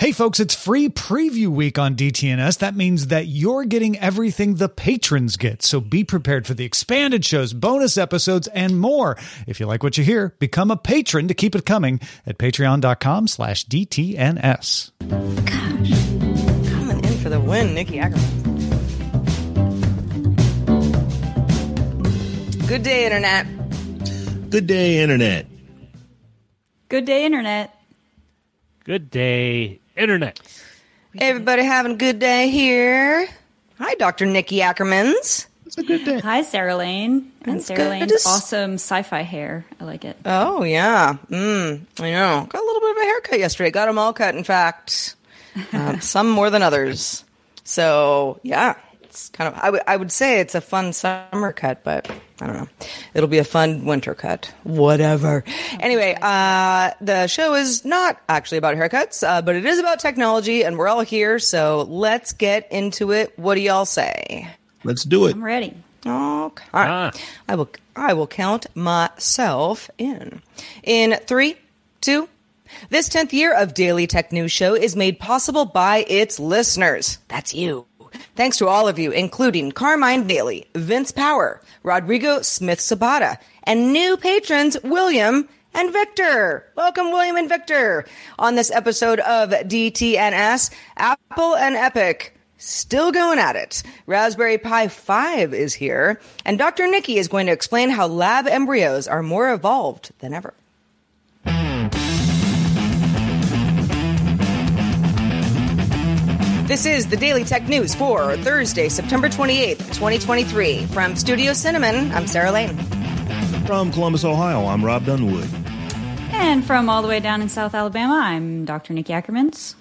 Hey folks, it's free preview week on DTNS. That means that you're getting everything the patrons get. So be prepared for the expanded shows, bonus episodes, and more. If you like what you hear, become a patron to keep it coming at patreon.com slash DTNS. Gosh, coming in for the win, Niki Ackerman. Good day, Internet. Good day, Internet. Good day, Internet. Good day, Internet. Everybody having a good day here. Hi, Dr. Niki Ackermans. It's a good day. Hi, Sarah Lane. And It's Sarah good Lane's to s- awesome sci fi hair. I like it. Oh, yeah. Mm, I know. Got a little bit of a haircut yesterday. Got them all cut, in fact. Uh, some more than others. So, yeah. It's kind of, I would- I would say it's a fun summer cut, but I don't know. It'll be a fun winter cut. Whatever. Anyway, uh, the show is not actually about haircuts, uh, but it is about technology, and we're all here, so let's get into it. What do y'all say? Let's do it. I'm ready. Okay. All right. Ah. I will I will count myself in. In three, two. This 10th year of Daily Tech News Show is made possible by its listeners. That's you. Thanks to all of you, including Carmine Daly, Vince Power, Rodrigo Smith Sabata, and new patrons William and Victor. Welcome, William and Victor. On this episode of DTNS, Apple and Epic Still going at it. Raspberry Pi 5 is here, and Dr. Niki is going to explain how lab embryos are more evolved than ever. This is the Daily Tech News for Thursday, September 28th, 2023. From Studio Cinnamon, I'm Sarah Lane. From Columbus, Ohio, I'm Robb Dunewood. And from all the way down in South Alabama, I'm Dr. Niki Ackermans.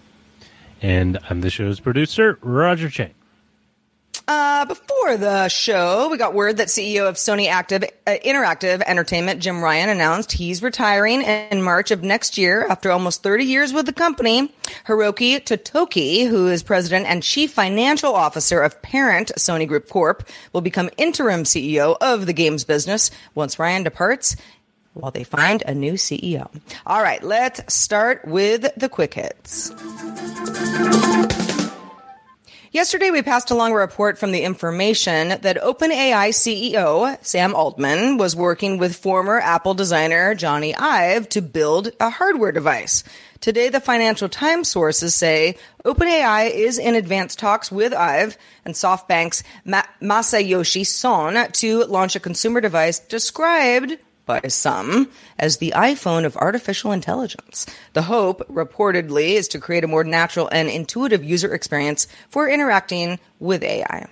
And I'm the show's producer, Roger Chang. Uh, before the show, we got word that CEO of Sony Active uh, Interactive Entertainment, Jim Ryan, announced he's retiring in March of next year after almost 30 years with the company. Hiroki Totoki, who is president and chief financial officer of parent Sony Group Corp, will become interim CEO of the games business once Ryan departs while they find a new CEO. All right, let's start with the quick hits. Yesterday, we passed along a report from the information that OpenAI CEO Sam Altman was working with former Apple designer Jony Ive to build a hardware device. Today, the Financial Times sources say OpenAI is in advanced talks with Ive and SoftBank's Ma- Masayoshi Son to launch a consumer device described by some as the iPhone of artificial intelligence. The hope, reportedly, is to create a more natural and intuitive user experience for interacting with AI.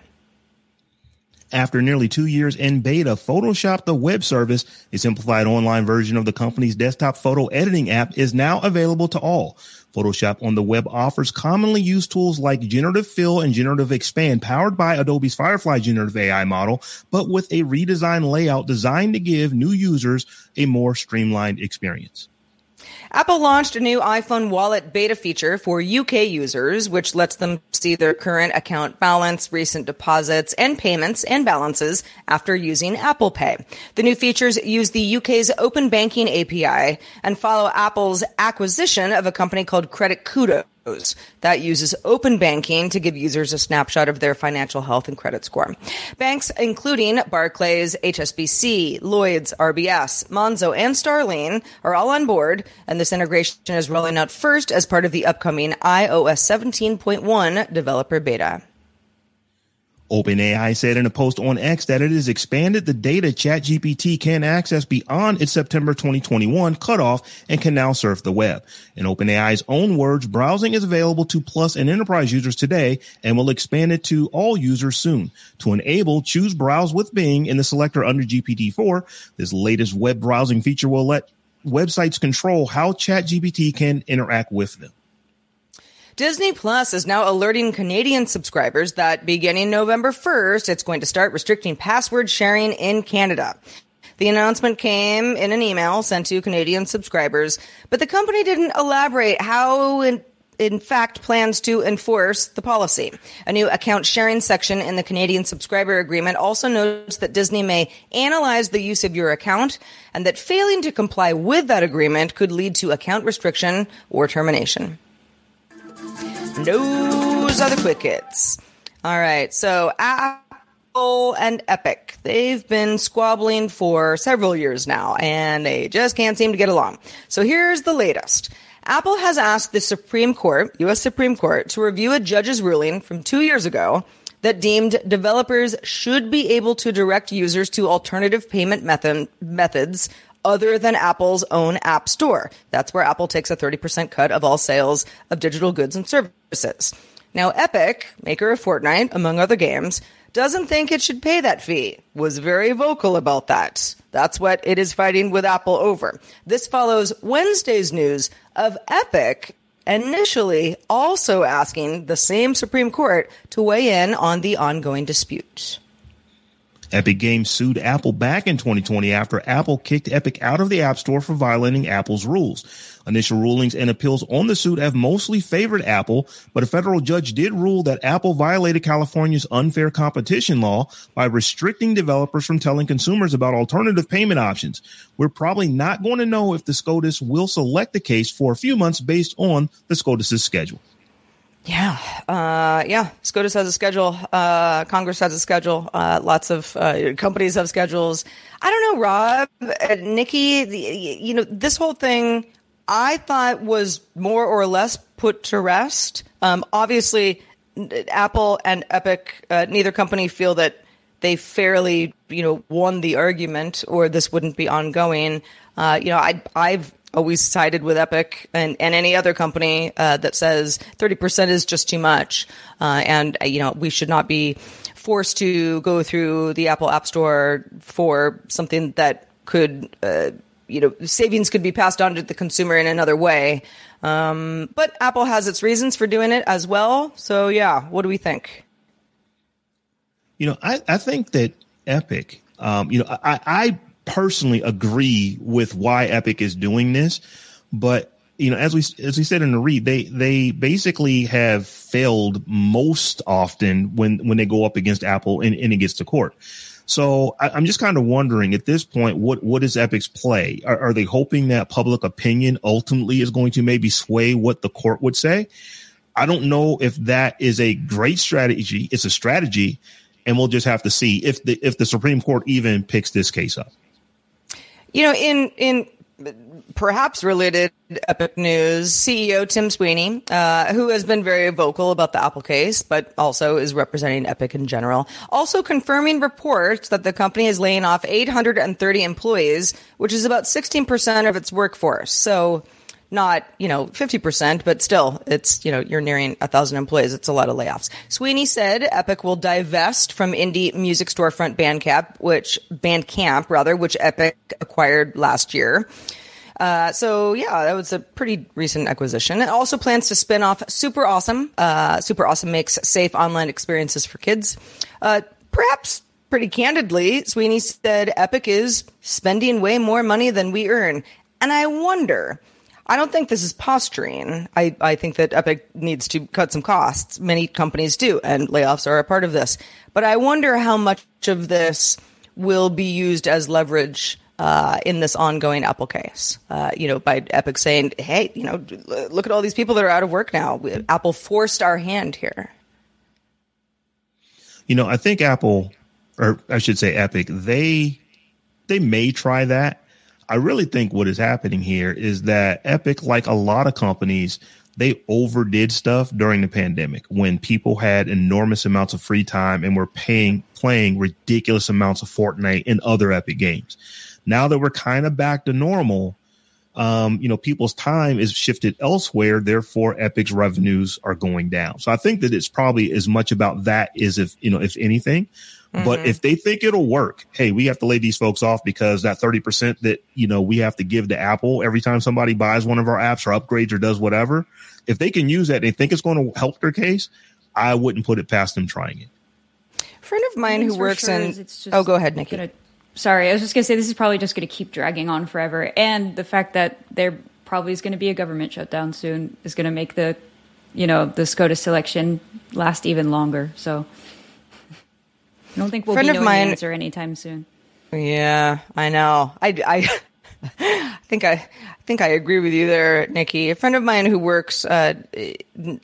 After nearly two years in beta, Photoshop, the web service, a simplified online version of the company's desktop photo editing app, is now available to all. Photoshop on the web offers commonly used tools like Generative Fill and Generative Expand, powered by Adobe's Firefly Generative AI model, but with a redesigned layout designed to give new users a more streamlined experience. Apple launched a new iPhone wallet beta feature for UK users, which lets them see their current account balance, recent deposits, and payments and balances after using Apple Pay. The new features use the UK's open banking API and follow Apple's acquisition of a company called Credit Kudo that uses open banking to give users a snapshot of their financial health and credit score. Banks including Barclays, HSBC, Lloyds, RBS, Monzo, and Starling are all on board, and this integration is rolling out first as part of the upcoming iOS 17.1 developer beta. OpenAI said in a post on X that it has expanded the data ChatGPT can access beyond its September 2021 cutoff and can now surf the web. In OpenAI's own words, browsing is available to Plus and Enterprise users today and will expand it to all users soon. To enable, choose Browse with Bing in the selector under GPT-4. This latest web browsing feature will let websites control how ChatGPT can interact with them. Disney Plus is now alerting Canadian subscribers that beginning November 1st, it's going to start restricting password sharing in Canada. The announcement came in an email sent to Canadian subscribers, but the company didn't elaborate how in, in fact plans to enforce the policy. A new account sharing section in the Canadian subscriber agreement also notes that Disney may analyze the use of your account and that failing to comply with that agreement could lead to account restriction or termination. Those are the quick hits. All right. So Apple and Epic, they've been squabbling for several years now and they just can't seem to get along. So here's the latest. Apple has asked the Supreme Court, U.S. Supreme Court, to review a judge's ruling from two years ago that deemed developers should be able to direct users to alternative payment method, methods other than Apple's own App Store. That's where Apple takes a 30% cut of all sales of digital goods and services. Now, Epic, maker of Fortnite, among other games, doesn't think it should pay that fee, was very vocal about that. That's what it is fighting with Apple over. This follows Wednesday's news of Epic initially also asking the same Supreme Court to weigh in on the ongoing dispute. Epic Games sued Apple back in 2020 after Apple kicked Epic out of the App Store for violating Apple's rules. Initial rulings and appeals on the suit have mostly favored Apple, but a federal judge did rule that Apple violated California's unfair competition law by restricting developers from telling consumers about alternative payment options. We're probably not going to know if the SCOTUS will select the case for a few months based on the SCOTUS's schedule. Yeah, uh, yeah. SCOTUS has a schedule. Uh, Congress has a schedule. Uh, lots of uh, companies have schedules. I don't know, Robb, uh, Niki. The, you know, this whole thing I thought was more or less put to rest. Um, obviously, Apple and Epic, uh, neither company feel that they fairly, you know, won the argument, or this wouldn't be ongoing. you know, I, I've always sided with Epic and, and any other company uh, that says 30% is just too much. Uh, and, uh, you know, we should not be forced to go through the Apple App Store for something that could, uh, you know, savings could be passed on to the consumer in another way. Um, but Apple has its reasons for doing it as well. So, yeah, what do we think? You know, I, I think that Epic, um, you know, I, I personally agree with why Epic is doing this, but you know, as we as we said in the read, they they basically have failed most often when when they go up against Apple and, and it gets to court. So I, am just kind of wondering at this point, what what is Epic's play? Are, are they hoping that public opinion ultimately is going to maybe sway what the court would say? I don't know if that is a great strategy. It's a strategy, and we'll just have to see if the if the Supreme Court even picks this case up. You know, in in perhaps related Epic News, CEO Tim Sweeney, uh, who has been very vocal about the Apple case, but also is representing Epic in general, also confirming reports that the company is laying off 830 employees, which is about 16% of its workforce. So not, you know, 50%, but still, it's, you know, you're nearing a thousand employees. It's a lot of layoffs. Sweeney said Epic will divest from indie music storefront Bandcamp, which, Bandcamp, rather, which Epic acquired last year. Uh, so yeah, that was a pretty recent acquisition. It also plans to spin off Super Awesome. Uh, Super Awesome makes safe online experiences for kids. Uh, perhaps pretty candidly, Sweeney said Epic is spending way more money than we earn. And I wonder, I don't think this is posturing. I, I think that Epic needs to cut some costs. Many companies do, and layoffs are a part of this. But I wonder how much of this will be used as leverage uh, in this ongoing Apple case. Uh, you know, by Epic saying, "Hey, you know, look at all these people that are out of work now. Apple forced our hand here." You know, I think Apple, or I should say Epic, they they may try that. I really think what is happening here is that Epic, like a lot of companies, they overdid stuff during the pandemic when people had enormous amounts of free time and were paying playing ridiculous amounts of Fortnite and other Epic games. Now that we're kind of back to normal, um, you know, people's time is shifted elsewhere. Therefore, Epic's revenues are going down. So I think that it's probably as much about that as if, you know, if anything. Mm-hmm. But if they think it'll work, hey, we have to lay these folks off because that 30% that, you know, we have to give to Apple every time somebody buys one of our apps or upgrades or does whatever. If they can use that and they think it's going to help their case, I wouldn't put it past them trying it. A friend of mine who works sure in. Oh, go ahead, Niki. Gonna, sorry, I was just going to say this is probably just going to keep dragging on forever. And the fact that there probably is going to be a government shutdown soon is going to make the, you know, the SCOTUS selection last even longer. So I don't think we'll friend be knowing mine, the answer anytime soon. Yeah, I know. I, I, I think I, I think I agree with you there, Niki. A friend of mine who works uh,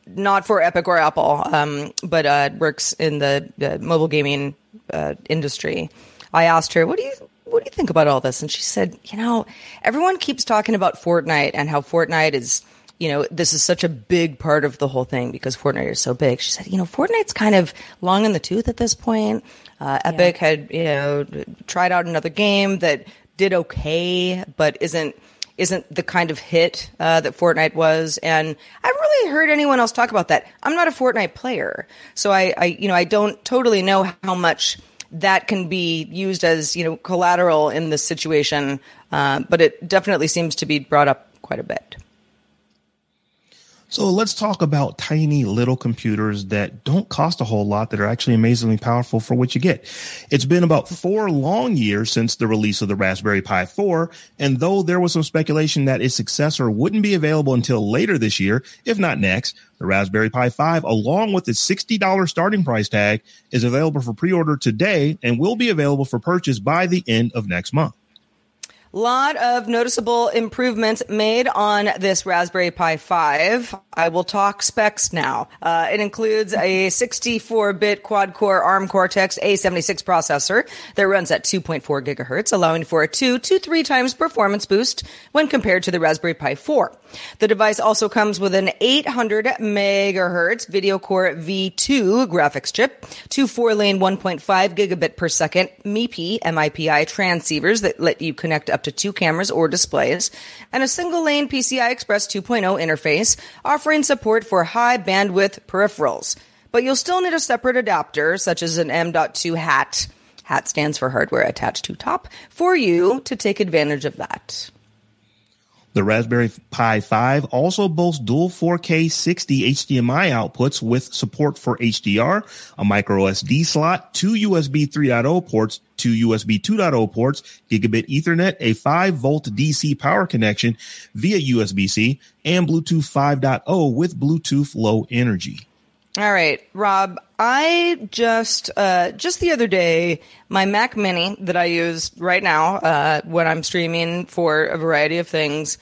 not for Epic or Apple, um, but uh, works in the, the mobile gaming uh, industry. I asked her, "What do you what do you think about all this?" And she said, "You know, everyone keeps talking about Fortnite and how Fortnite is." you know, this is such a big part of the whole thing because Fortnite is so big. She said, you know, Fortnite's kind of long in the tooth at this point. Uh, Epic yeah. had, you know, tried out another game that did okay, but isn't isn't the kind of hit uh, that Fortnite was. And I haven't really heard anyone else talk about that. I'm not a Fortnite player, so I, I you know, I don't totally know how much that can be used as you know collateral in this situation. Uh, but it definitely seems to be brought up quite a bit. So let's talk about tiny little computers that don't cost a whole lot that are actually amazingly powerful for what you get. It's been about four long years since the release of the Raspberry Pi 4. And though there was some speculation that its successor wouldn't be available until later this year, if not next, the Raspberry Pi 5, along with its $60 starting price tag, is available for pre-order today and will be available for purchase by the end of next month lot of noticeable improvements made on this Raspberry Pi 5. I will talk specs now. Uh, it includes a 64-bit quad-core ARM Cortex A76 processor that runs at 2.4 gigahertz, allowing for a two to three times performance boost when compared to the Raspberry Pi 4. The device also comes with an 800 megahertz video core V2 graphics chip, two four-lane 1.5 gigabit per second MIPI MIPI transceivers that let you connect up to two cameras or displays, and a single lane PCI Express 2.0 interface offering support for high bandwidth peripherals. But you'll still need a separate adapter, such as an M.2 HAT. HAT stands for hardware attached to top for you to take advantage of that. The Raspberry Pi 5 also boasts dual 4K 60 HDMI outputs with support for HDR, a micro SD slot, two USB 3.0 ports, two USB 2.0 ports, gigabit ethernet, a 5 volt DC power connection via USB-C, and Bluetooth 5.0 with Bluetooth low energy. All right, Robb. I just uh, just the other day, my Mac Mini that I use right now uh, when I'm streaming for a variety of things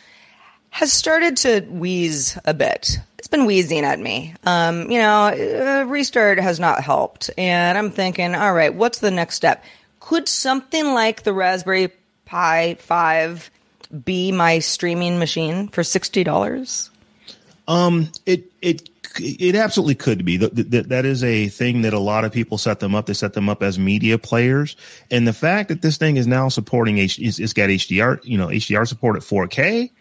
has started to wheeze a bit. It's been wheezing at me. Um, you know, restart has not helped, and I'm thinking, all right, what's the next step? Could something like the Raspberry Pi Five be my streaming machine for sixty dollars? Um, it it it absolutely could be. That, that is a thing that a lot of people set them up. They set them up as media players, and the fact that this thing is now supporting H, it's, it's got HDR, you know, HDR support at 4K.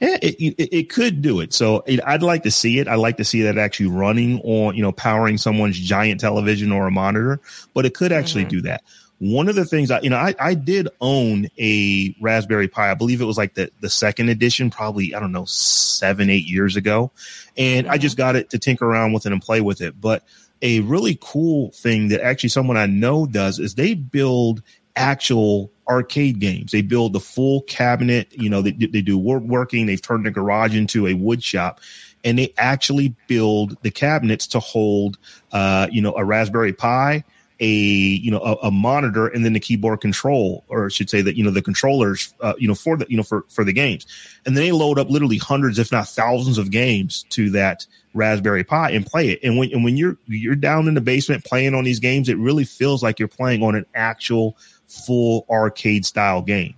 Yeah, it, it, it could do it. So it, I'd like to see it. I'd like to see that actually running on, you know, powering someone's giant television or a monitor, but it could actually mm-hmm. do that. One of the things I, you know, I, I did own a Raspberry Pi. I believe it was like the, the second edition, probably, I don't know, seven, eight years ago. And I just got it to tinker around with it and play with it. But a really cool thing that actually someone I know does is they build actual arcade games. They build the full cabinet. You know, they, they do woodworking. They've turned the garage into a wood shop and they actually build the cabinets to hold, uh, you know, a Raspberry Pi a you know a, a, monitor and then the keyboard control or I should say that you know the controllers uh, you know for the you know for for the games. And then they load up literally hundreds if not thousands of games to that Raspberry Pi and play it. And when and when you're you're down in the basement playing on these games it really feels like you're playing on an actual full arcade style game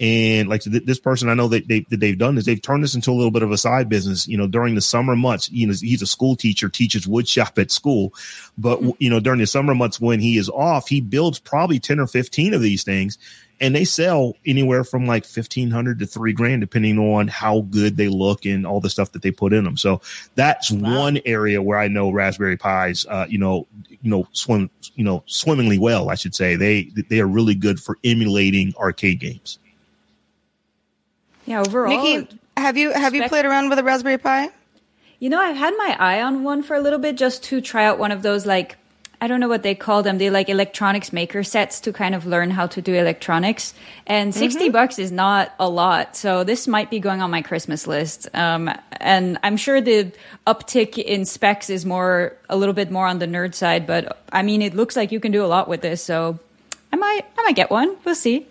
and like this person, I know that, they, that they've done is they've turned this into a little bit of a side business. You know, during the summer months, you know, he's a school teacher, teaches wood shop at school. But, mm-hmm. you know, during the summer months when he is off, he builds probably 10 or 15 of these things and they sell anywhere from like 1500 to three grand, depending on how good they look and all the stuff that they put in them. So that's wow. one area where I know Raspberry Pis, uh, you know, you know, swim, you know, swimmingly well, I should say. They, they are really good for emulating arcade games. Yeah, overall. Niki, have you have you played around with a Raspberry Pi? You know, I've had my eye on one for a little bit just to try out one of those like I don't know what they call them. They like electronics maker sets to kind of learn how to do electronics. And 60 mm-hmm. bucks is not a lot. So this might be going on my Christmas list. Um, and I'm sure the uptick in specs is more, a little bit more on the nerd side. But I mean, it looks like you can do a lot with this. So I might, I might get one. We'll see.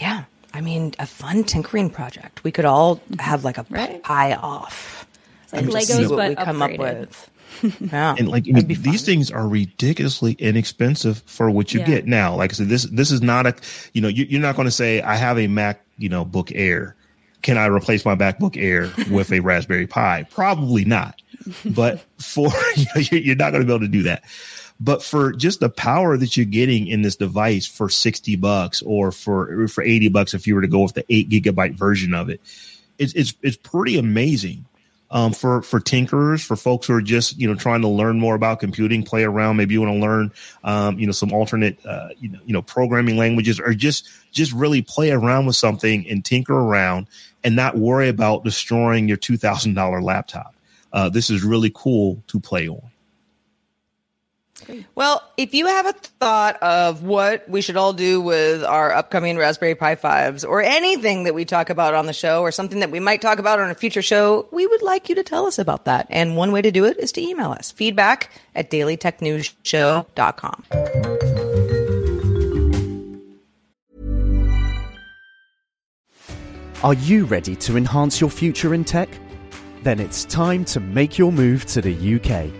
Yeah. I mean, a fun tinkering project. We could all have like a right? pie off. It's like Legos, but we come upgraded. up with. Yeah, and like these things are ridiculously inexpensive for what you yeah. get now. Like I said, this this is not a you know you, are not going to say I have a Mac you know Book Air. Can I replace my MacBook Air with a Raspberry Pi? Probably not. But for you know, you're not going to be able to do that. But for just the power that you're getting in this device for 60 bucks or for for 80 bucks if you were to go with the 8 gigabyte version of it, it's it's it's pretty amazing. Um, for for tinkerers, for folks who are just you know trying to learn more about computing, play around. Maybe you want to learn um, you know some alternate uh, you know you know programming languages, or just just really play around with something and tinker around, and not worry about destroying your two thousand dollar laptop. Uh, this is really cool to play on. Well, if you have a thought of what we should all do with our upcoming Raspberry Pi 5s or anything that we talk about on the show or something that we might talk about on a future show, we would like you to tell us about that. And one way to do it is to email us feedback at dailytechnewsshow.com. Are you ready to enhance your future in tech? Then it's time to make your move to the UK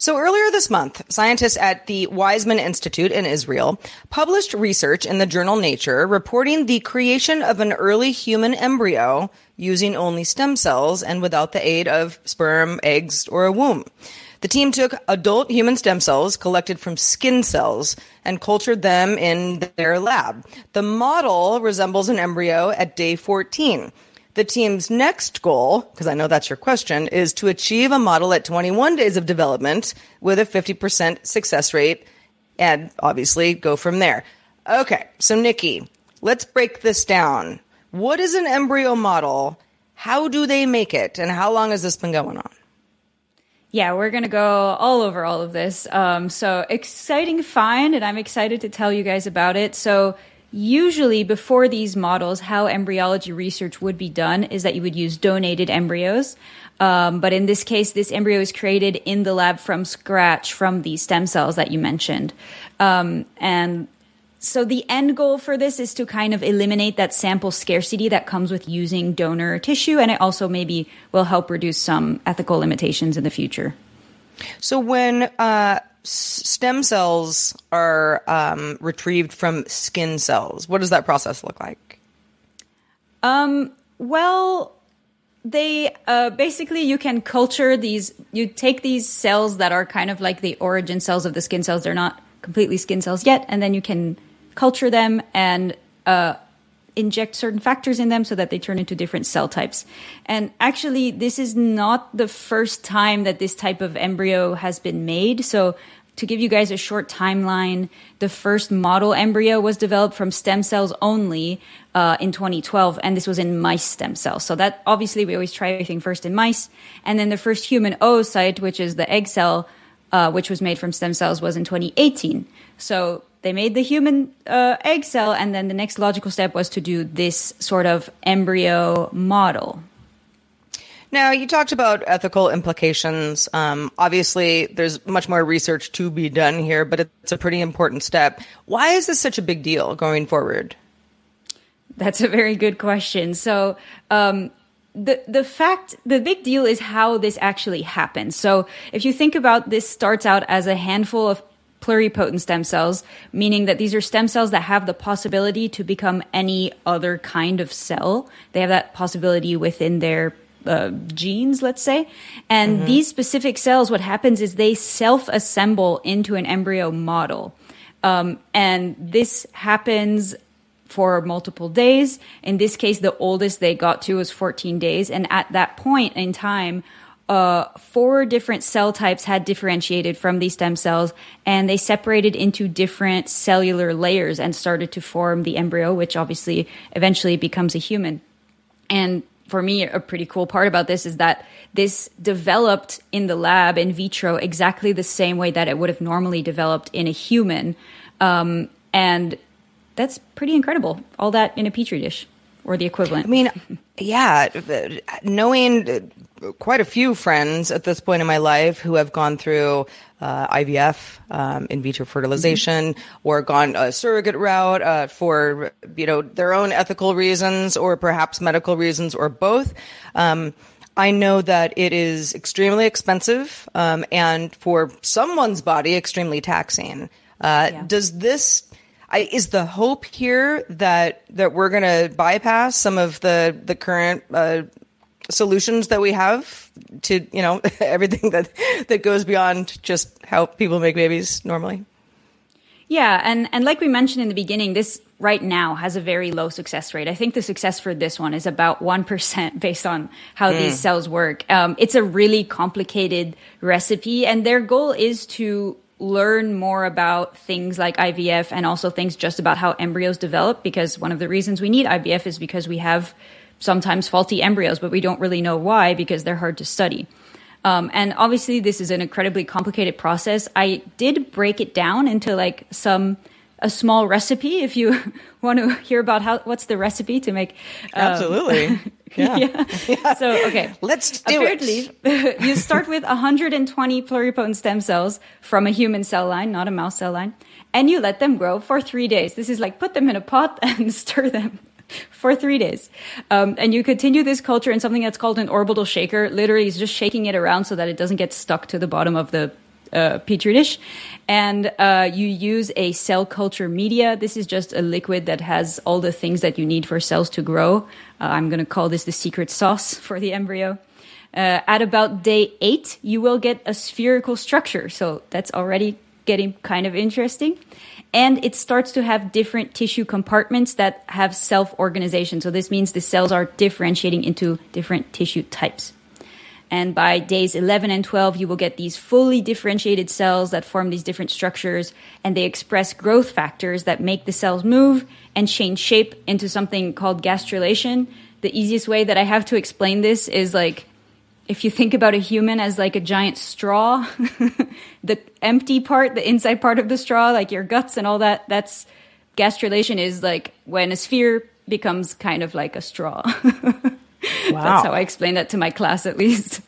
So earlier this month, scientists at the Weizmann Institute in Israel published research in the journal Nature reporting the creation of an early human embryo using only stem cells and without the aid of sperm, eggs, or a womb. The team took adult human stem cells collected from skin cells and cultured them in their lab. The model resembles an embryo at day 14. The team's next goal, because I know that's your question, is to achieve a model at 21 days of development with a 50% success rate and obviously go from there. Okay, so Niki, let's break this down. What is an embryo model? How do they make it? And how long has this been going on? Yeah, we're going to go all over all of this. Um, so exciting find, and I'm excited to tell you guys about it. So usually before these models, how embryology research would be done is that you would use donated embryos. Um, but in this case, this embryo is created in the lab from scratch from the stem cells that you mentioned. Um, and so the end goal for this is to kind of eliminate that sample scarcity that comes with using donor tissue, and it also maybe will help reduce some ethical limitations in the future. So when uh, stem cells are um, retrieved from skin cells, what does that process look like? Um, well, they uh, basically you can culture these. You take these cells that are kind of like the origin cells of the skin cells. They're not completely skin cells yet, and then you can culture them and uh, inject certain factors in them so that they turn into different cell types. And actually, this is not the first time that this type of embryo has been made. So, to give you guys a short timeline, the first model embryo was developed from stem cells only uh, in 2012, and this was in mice stem cells. So that obviously we always try everything first in mice, and then the first human oocyte, which is the egg cell, uh, which was made from stem cells, was in 2018. So they made the human uh, egg cell, and then the next logical step was to do this sort of embryo model. Now, you talked about ethical implications. Um, obviously, there's much more research to be done here, but it's a pretty important step. Why is this such a big deal going forward? That's a very good question. So, um, the the fact the big deal is how this actually happens. So, if you think about this, starts out as a handful of pluripotent stem cells, meaning that these are stem cells that have the possibility to become any other kind of cell. They have that possibility within their uh, genes, let's say. And mm-hmm. these specific cells, what happens is they self assemble into an embryo model. Um, and this happens for multiple days. In this case, the oldest they got to was 14 days. And at that point in time, uh, four different cell types had differentiated from these stem cells and they separated into different cellular layers and started to form the embryo, which obviously eventually becomes a human. And for me, a pretty cool part about this is that this developed in the lab in vitro exactly the same way that it would have normally developed in a human. Um, and that's pretty incredible. All that in a petri dish or the equivalent. I mean, yeah, knowing quite a few friends at this point in my life who have gone through uh, IVF, um, in vitro fertilization, mm-hmm. or gone a surrogate route uh, for you know their own ethical reasons, or perhaps medical reasons, or both. Um, I know that it is extremely expensive um, and for someone's body extremely taxing. Uh, yeah. Does this I, is the hope here that that we're going to bypass some of the the current uh, solutions that we have to you know everything that that goes beyond just how people make babies normally? Yeah, and and like we mentioned in the beginning, this right now has a very low success rate. I think the success for this one is about 1% based on how mm. these cells work. Um, it's a really complicated recipe, and their goal is to learn more about things like IVF and also things just about how embryos develop because one of the reasons we need IVF is because we have sometimes faulty embryos, but we don't really know why because they're hard to study. Um, and obviously, this is an incredibly complicated process. I did break it down into like some a small recipe if you want to hear about how what's the recipe to make um, absolutely yeah. yeah. yeah. so okay let's do apparently it. you start with 120 pluripotent stem cells from a human cell line not a mouse cell line and you let them grow for three days this is like put them in a pot and stir them for three days. Um, and you continue this culture in something that's called an orbital shaker. Literally, it's just shaking it around so that it doesn't get stuck to the bottom of the uh, petri dish, and uh, you use a cell culture media. This is just a liquid that has all the things that you need for cells to grow. Uh, I'm going to call this the secret sauce for the embryo. Uh, at about day eight, you will get a spherical structure. So that's already getting kind of interesting. And it starts to have different tissue compartments that have self organization. So this means the cells are differentiating into different tissue types. And by days 11 and 12, you will get these fully differentiated cells that form these different structures, and they express growth factors that make the cells move and change shape into something called gastrulation. The easiest way that I have to explain this is like if you think about a human as like a giant straw, the empty part, the inside part of the straw, like your guts and all that, that's gastrulation is like when a sphere becomes kind of like a straw. Wow. That's how I explain that to my class, at least.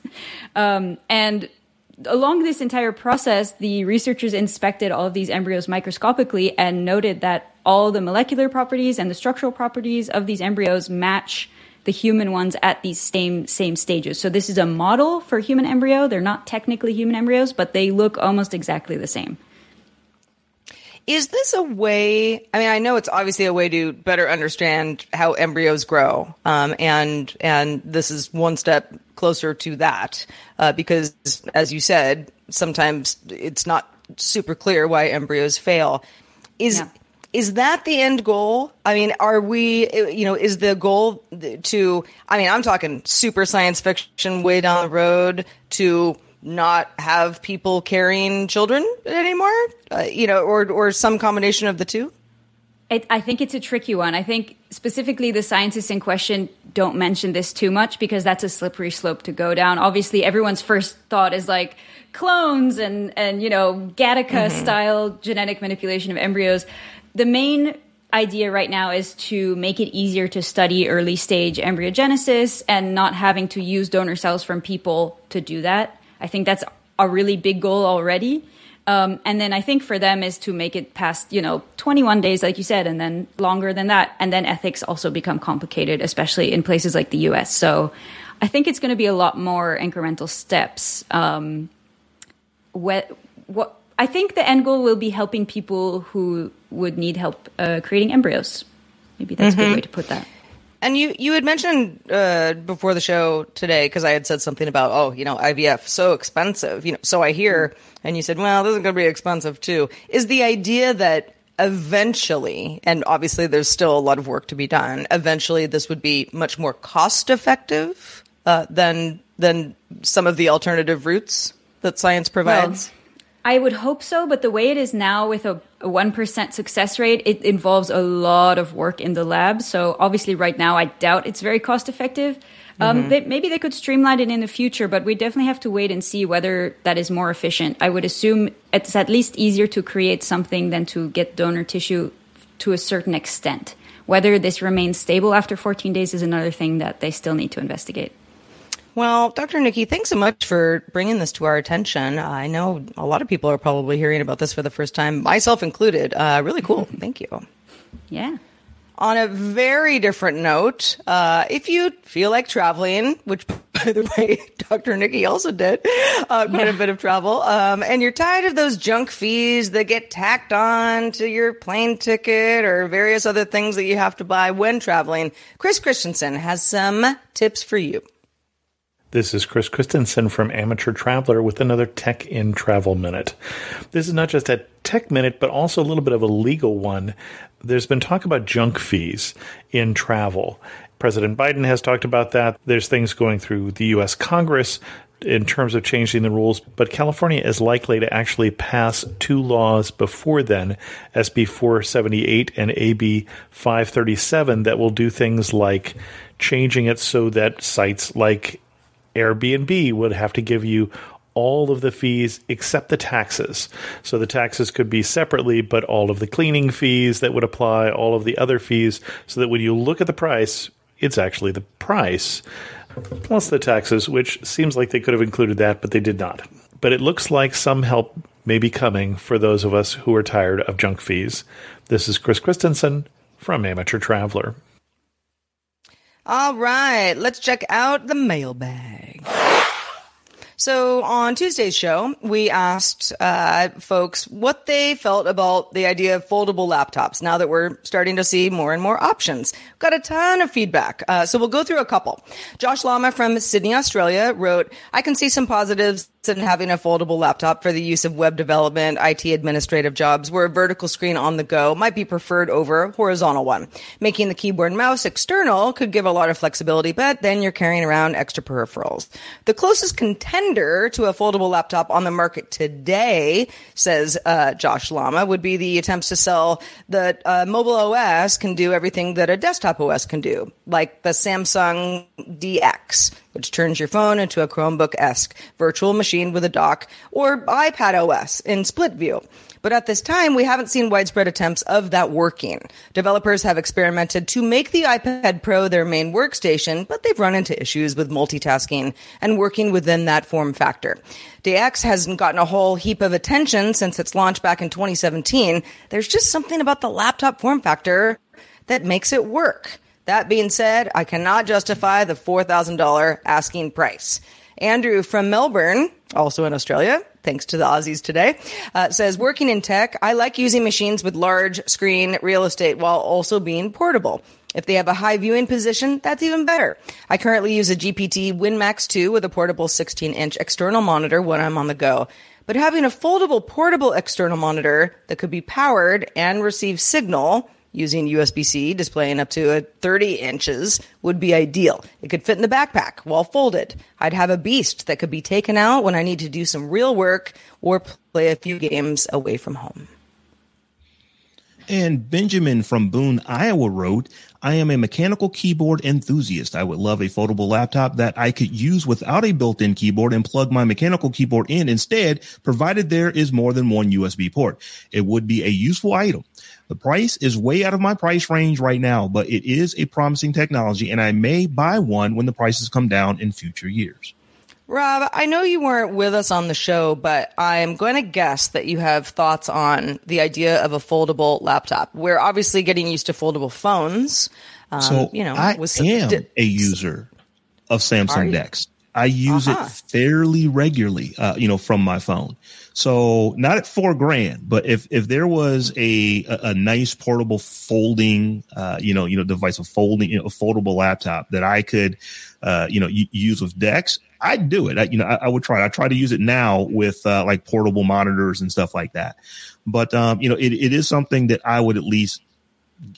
Um, and along this entire process, the researchers inspected all of these embryos microscopically and noted that all the molecular properties and the structural properties of these embryos match the human ones at these same same stages. So this is a model for human embryo. They're not technically human embryos, but they look almost exactly the same. Is this a way? I mean, I know it's obviously a way to better understand how embryos grow, um, and and this is one step closer to that uh, because, as you said, sometimes it's not super clear why embryos fail. Is Yeah. Is that the end goal? I mean, are we? You know, is the goal to? I mean, I'm talking super science fiction way down the road to not have people carrying children anymore. Uh, you know, or or some combination of the two. It, I think it's a tricky one. I think specifically the scientists in question don't mention this too much because that's a slippery slope to go down. Obviously, everyone's first thought is like clones and and you know Gattaca style genetic manipulation of embryos. The main idea right now is to make it easier to study early stage embryogenesis and not having to use donor cells from people to do that. I think that's a really big goal already. Um, and then I think for them is to make it past, you know, 21 days, like you said, and then longer than that. And then ethics also become complicated, especially in places like the US. So I think it's going to be a lot more incremental steps. Um, what, what, I think the end goal will be helping people who would need help uh, creating embryos. Maybe that's a good way to put that. And you you had mentioned uh, before the show today because I had said something about oh you know IVF so expensive you know so I hear and you said well this is going to be expensive too is the idea that eventually and obviously there's still a lot of work to be done eventually this would be much more cost effective uh, than than some of the alternative routes that science provides. I would hope so, but the way it is now with a, a 1% success rate, it involves a lot of work in the lab. So obviously right now I doubt it's very cost effective. Um, they, maybe they could streamline it in the future, but we definitely have to wait and see whether that is more efficient. I would assume it's at least easier to create something than to get donor tissue to a certain extent. Whether this remains stable after 14 days is another thing that they still need to investigate. Well, Dr. Niki, thanks so much for bringing this to our attention. I know a lot of people are probably hearing about this for the first time, myself included. Uh, really cool. Thank you. Yeah. On a very different note, uh, if you feel like traveling, which by the way, Dr. Niki also did uh, quite a bit of travel, um, and you're tired of those junk fees that get tacked on to your plane ticket or various other things that you have to buy when traveling, Chris Christensen has some tips for you. This is Chris Christensen from Amateur Traveler with another Tech in Travel Minute. This is not just a tech minute, but also a little bit of a legal one. There's been talk about junk fees in travel. President Biden has talked about that. There's things going through the U.S. Congress in terms of changing the rules, but California is likely to actually pass two laws before then, SB 478 and AB 537, that will do things like changing it so that sites like Airbnb would have to give you all of the fees except the taxes. So the taxes could be separately, but all of the cleaning fees that would apply, all of the other fees, so that when you look at the price, it's actually the price plus the taxes, which seems like they could have included that, but they did not. But it looks like some help may be coming for those of us who are tired of junk fees. This is Chris Christensen from Amateur Traveler. All right, let's check out the mailbag. So on Tuesday's show, we asked uh, folks what they felt about the idea of foldable laptops. Now that we're starting to see more and more options, got a ton of feedback. Uh, so we'll go through a couple. Josh Lama from Sydney, Australia, wrote, "I can see some positives in having a foldable laptop for the use of web development, IT administrative jobs, where a vertical screen on the go might be preferred over a horizontal one. Making the keyboard and mouse external could give a lot of flexibility, but then you're carrying around extra peripherals. The closest contender to a foldable laptop on the market today, says uh, Josh Lama, would be the attempts to sell that uh, mobile OS can do everything that a desktop OS can do, like the Samsung DeX. Which turns your phone into a Chromebook esque virtual machine with a dock, or iPad OS in split view. But at this time, we haven't seen widespread attempts of that working. Developers have experimented to make the iPad Pro their main workstation, but they've run into issues with multitasking and working within that form factor. DeX hasn't gotten a whole heap of attention since its launch back in 2017. There's just something about the laptop form factor that makes it work. That being said, I cannot justify the $4,000 asking price. Andrew from Melbourne, also in Australia, thanks to the Aussies today, uh, says working in tech, I like using machines with large screen real estate while also being portable. If they have a high viewing position, that's even better. I currently use a GPD WinMax 2 with a portable 16 inch external monitor when I'm on the go. But having a foldable portable external monitor that could be powered and receive signal using USB C, displaying up to 30 inches, would be ideal. It could fit in the backpack while folded. I'd have a beast that could be taken out when I need to do some real work or play a few games away from home. And Benjamin from Boone, Iowa wrote, I am a mechanical keyboard enthusiast. I would love a foldable laptop that I could use without a built-in keyboard and plug my mechanical keyboard in instead, provided there is more than one USB port. It would be a useful item. The price is way out of my price range right now, but it is a promising technology and I may buy one when the prices come down in future years. Robb, I know you weren't with us on the show, but I'm going to guess that you have thoughts on the idea of a foldable laptop. We're obviously getting used to foldable phones. Um, so you know, I was, am d- a user of Samsung DeX. I use uh-huh. it fairly regularly, uh, you know, from my phone. So not at four grand, but if if there was a a, a nice portable folding, uh, you know, you know, device of folding, you know, a foldable laptop that I could, uh, you know, use with DeX, I'd do it. I, you know, I, I, would try. I try to use it now with uh, like portable monitors and stuff like that. But um, you know, it, it is something that I would at least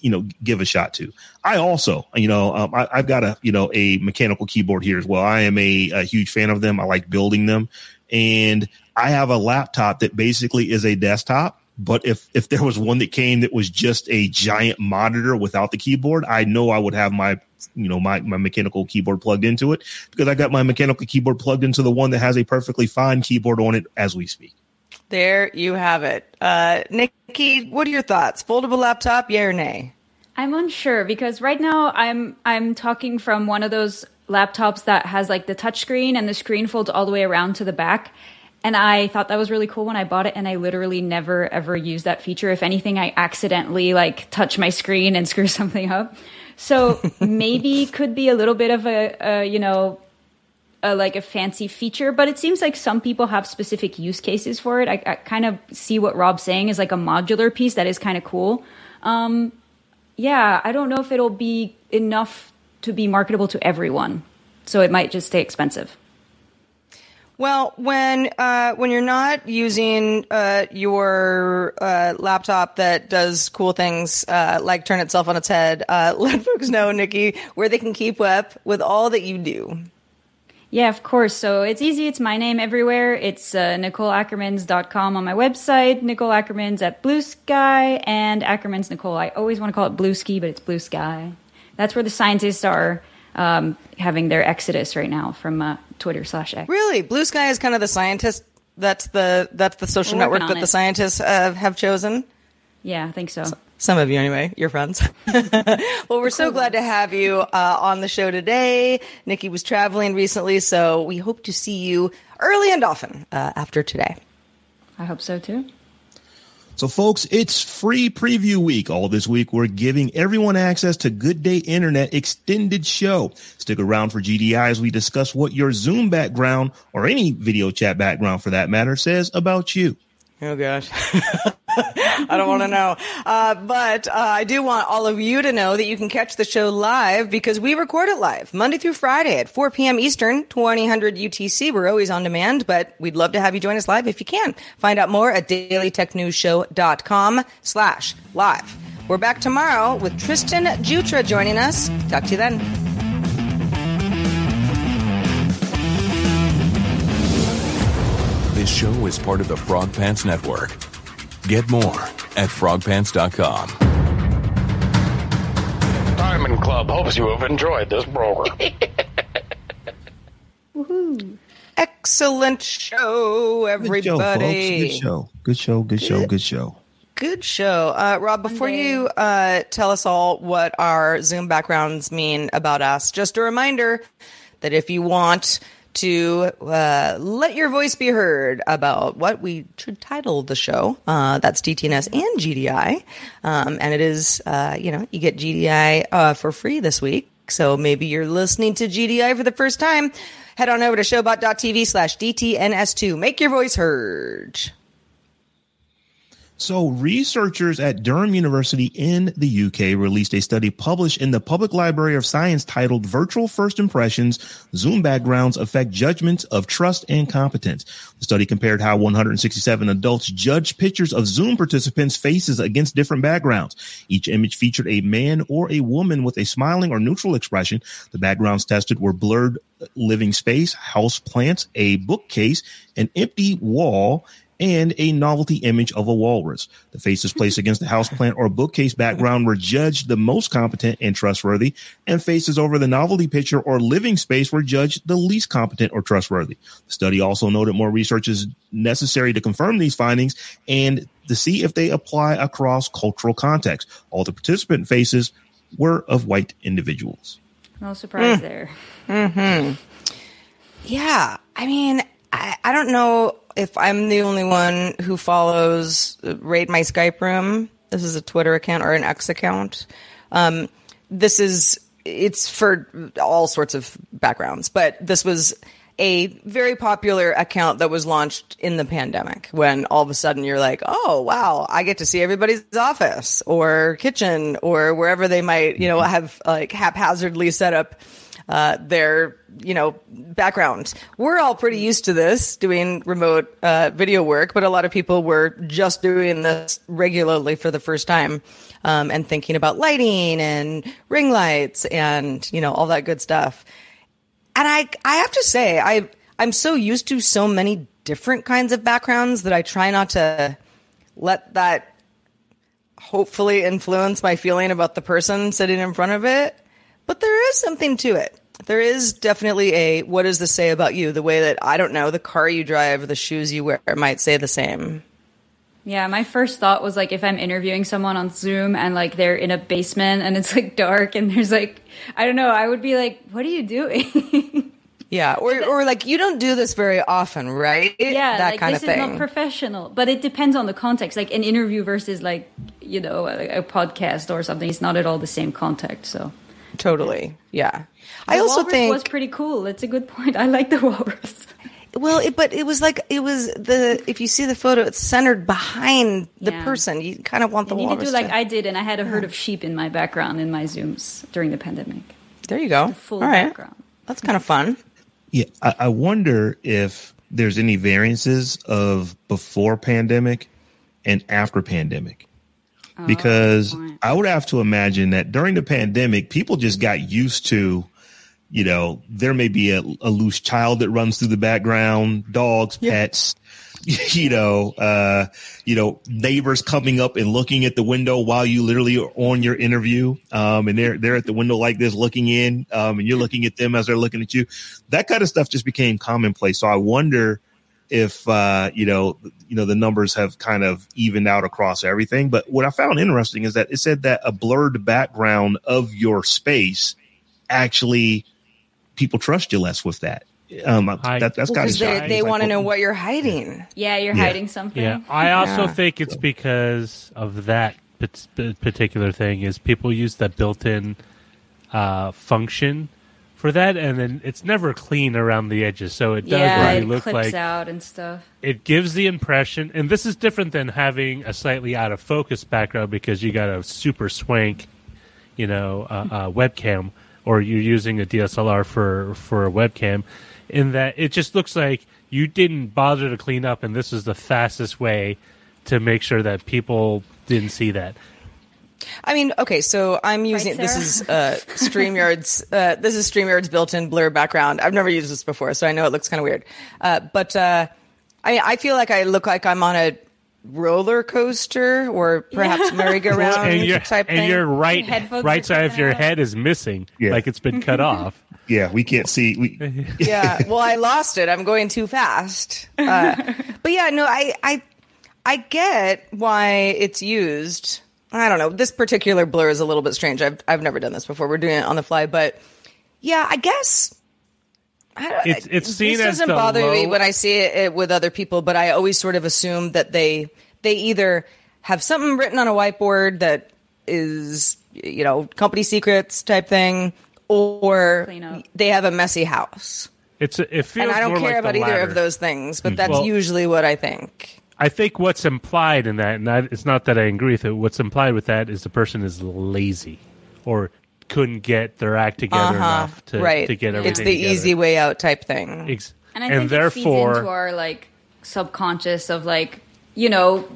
you know give a shot to. I also you know um, I, have got a you know a mechanical keyboard here as well. I am a, a, huge fan of them. I like building them. And i have a laptop that basically is a desktop but if if there was one that came that was just a giant monitor without the keyboard i know i would have my you know my my mechanical keyboard plugged into it because I got my mechanical keyboard plugged into the one that has a perfectly fine keyboard on it as we speak. There you have it. Uh, Niki, what are your thoughts? Foldable laptop, yeah or nay? I'm unsure because right now I'm I'm talking from one of those laptops that has like the touchscreen and the screen folds all the way around to the back. And I thought that was really cool when I bought it, and I literally never ever used that feature. If anything, I accidentally like touch my screen and screw something up. So maybe could be a little bit of a, a you know, a, like a fancy feature, but it seems like some people have specific use cases for it. I, I kind of see what Robb's saying is like a modular piece that is kind of cool. Um, yeah, I don't know if it'll be enough to be marketable to everyone, so it might just stay expensive. Well, when uh, when you're not using uh, your uh, laptop that does cool things uh, like turn itself on its head, uh, let folks know, Niki, where they can keep up with all that you do. Yeah, of course. So it's easy. It's my name everywhere. It's uh, NicoleAckermans.com on my website, Nicole Ackermans at Blue Sky, and Ackermans Nicole. I always want to call it Blue Ski, but it's Blue Sky. That's where the scientists are um, having their exodus right now from uh, Twitter slash X. Really, Blue Sky is kind of the scientist. That's the that's the social network that it. the scientists uh, have chosen. Yeah, I think so. so. Some of you, anyway, your friends. well, we're so glad to have you uh, on the show today. Niki was traveling recently, so we hope to see you early and often uh, after today. I hope so too. So, folks, it's free preview week. All this week, we're giving everyone access to Good Day Internet Extended Show. Stick around for GDI as we discuss what your Zoom background or any video chat background for that matter says about you. Oh gosh. I don't want to know. Uh, but uh, I do want all of you to know that you can catch the show live because we record it live Monday through Friday at 4 p.m. Eastern, 2000 UTC. We're always on demand, but we'd love to have you join us live if you can. Find out more at dailytechnewsshow.com slash live. We're back tomorrow with Tristan Jutra joining us. Talk to you then. This show is part of the Frog Pants Network. Get more at frogpants.com. Diamond Club hopes you have enjoyed this program. Woohoo! Excellent show, Good show, folks. everybody. Good show. Good show. Good show. Good show. Good show. Uh, Robb, before Monday. you uh, tell us all what our Zoom backgrounds mean about us, just a reminder that if you want to uh, let your voice be heard about what we should title the show, uh, that's DTNS and GDI. Um, and it is, uh, you know, you get GDI uh, for free this week. So maybe you're listening to GDI for the first time. Head on over to showbot.tv slash DTNS2. Make your voice heard. So, researchers at Durham University in the UK released a study published in the Public Library of Science titled Virtual First Impressions Zoom Backgrounds Affect Judgments of Trust and Competence. The study compared how 167 adults judged pictures of Zoom participants' faces against different backgrounds. Each image featured a man or a woman with a smiling or neutral expression. The backgrounds tested were blurred living space, house plants, a bookcase, an empty wall, and a novelty image of a walrus. The faces placed against the houseplant or bookcase background were judged the most competent and trustworthy, and faces over the novelty picture or living space were judged the least competent or trustworthy. The study also noted more research is necessary to confirm these findings and to see if they apply across cultural contexts. All the participant faces were of white individuals. No surprise there. Mm-hmm. Yeah, I mean, I, I don't know if I'm the only one who follows uh, Rate My Skype Room. This is a Twitter account or an X account. Um, this is it's for all sorts of backgrounds, but this was a very popular account that was launched in the pandemic when all of a sudden you're like, oh wow, I get to see everybody's office or kitchen or wherever they might, you know, have like haphazardly set up uh, their you know background. We're all pretty used to this doing remote uh, video work, but a lot of people were just doing this regularly for the first time um, and thinking about lighting and ring lights and you know all that good stuff. And I I have to say I I'm so used to so many different kinds of backgrounds that I try not to let that hopefully influence my feeling about the person sitting in front of it. But there is something to it. There is definitely a what does this say about you? The way that I don't know, the car you drive, the shoes you wear might say the same. Yeah, my first thought was like if I'm interviewing someone on Zoom and like they're in a basement and it's like dark and there's like I don't know, I would be like, "What are you doing?" Yeah, or or like you don't do this very often, right? yeah, that like kind this of is not professional. But it depends on the context. Like an interview versus like you know a, a podcast or something. It's not at all the same context. So totally, yeah. I also walrus think was pretty cool. That's a good point. I like the walrus. Well, it, but it was like it was the if you see the photo, it's centered behind the Yeah. person. You kind of want the You need to do like to- I did, and I had a herd of sheep in my background in my Zooms during the pandemic. there you go. Full All right, background. that's kind of fun. Yeah, I, I wonder if there's any variances of before pandemic and after pandemic. Because point. I would have to imagine that during the pandemic, people just got used to, you know, there may be a, a loose child that runs through the background, dogs, pets, you know, uh, you know, neighbors coming up and looking at the window while you literally are on your interview. Um, and they're, they're at the window like this looking in, um, and you're looking at them as they're looking at you. That kind of stuff just became commonplace. So I wonder if, uh, you know, you know, the numbers have kind of evened out across everything. But what I found interesting is that it said that a blurred background of your space actually people trust you less with that. Um, I- that, that's kind of Because they, they Like, want to know what you're hiding. Yeah, you're Yeah. hiding something. Yeah, I also Yeah. think it's because of that particular thing. Is people use that built-in uh, function for that, and then it's never clean around the edges, so it does yeah, really it look clips like out and stuff. it gives the impression. And this is different than having a slightly out of focus background because you got a super swank, you know, uh, uh, webcam, or you're using a DSLR for for a webcam. In that it just looks like you didn't bother to clean up, and this is the fastest way to make sure that people didn't see that. I mean, okay, so I'm using this is uh, Streamyard's uh, this is Streamyard's built-in blur background. I've never used this before, so I know it looks kind of weird. Uh, but uh, I I feel like I look like I'm on a roller coaster or perhaps merry-go-round and your type and thing. your right Your right side of your out. head is missing, Yeah. like it's been cut off. Yeah, we can't see. We yeah. Well, I lost it. I'm going too fast. Uh, but yeah, no, I, I, I get why it's used. I don't know. This particular blur is a little bit strange. I've, I've never done this before. We're doing it on the fly, but yeah, I guess. I don't, It's- it's seen this as doesn't the bother me when I see it, it with other people, but I always sort of assume that they they either have something written on a whiteboard that is you know company secrets type thing, or Clean up. they have a messy house. It's it feels And I don't more care like about either latter. of those things, but mm-hmm. that's Well- usually what I think. I think what's implied in that, and I, it's not that I agree with it. What's implied with that is the person is lazy or couldn't get their act together enough to, Uh-huh. right. to get everything. it's the together. easy way out type thing. Ex- And I think it feeds therefore, into our like subconscious of like, you know,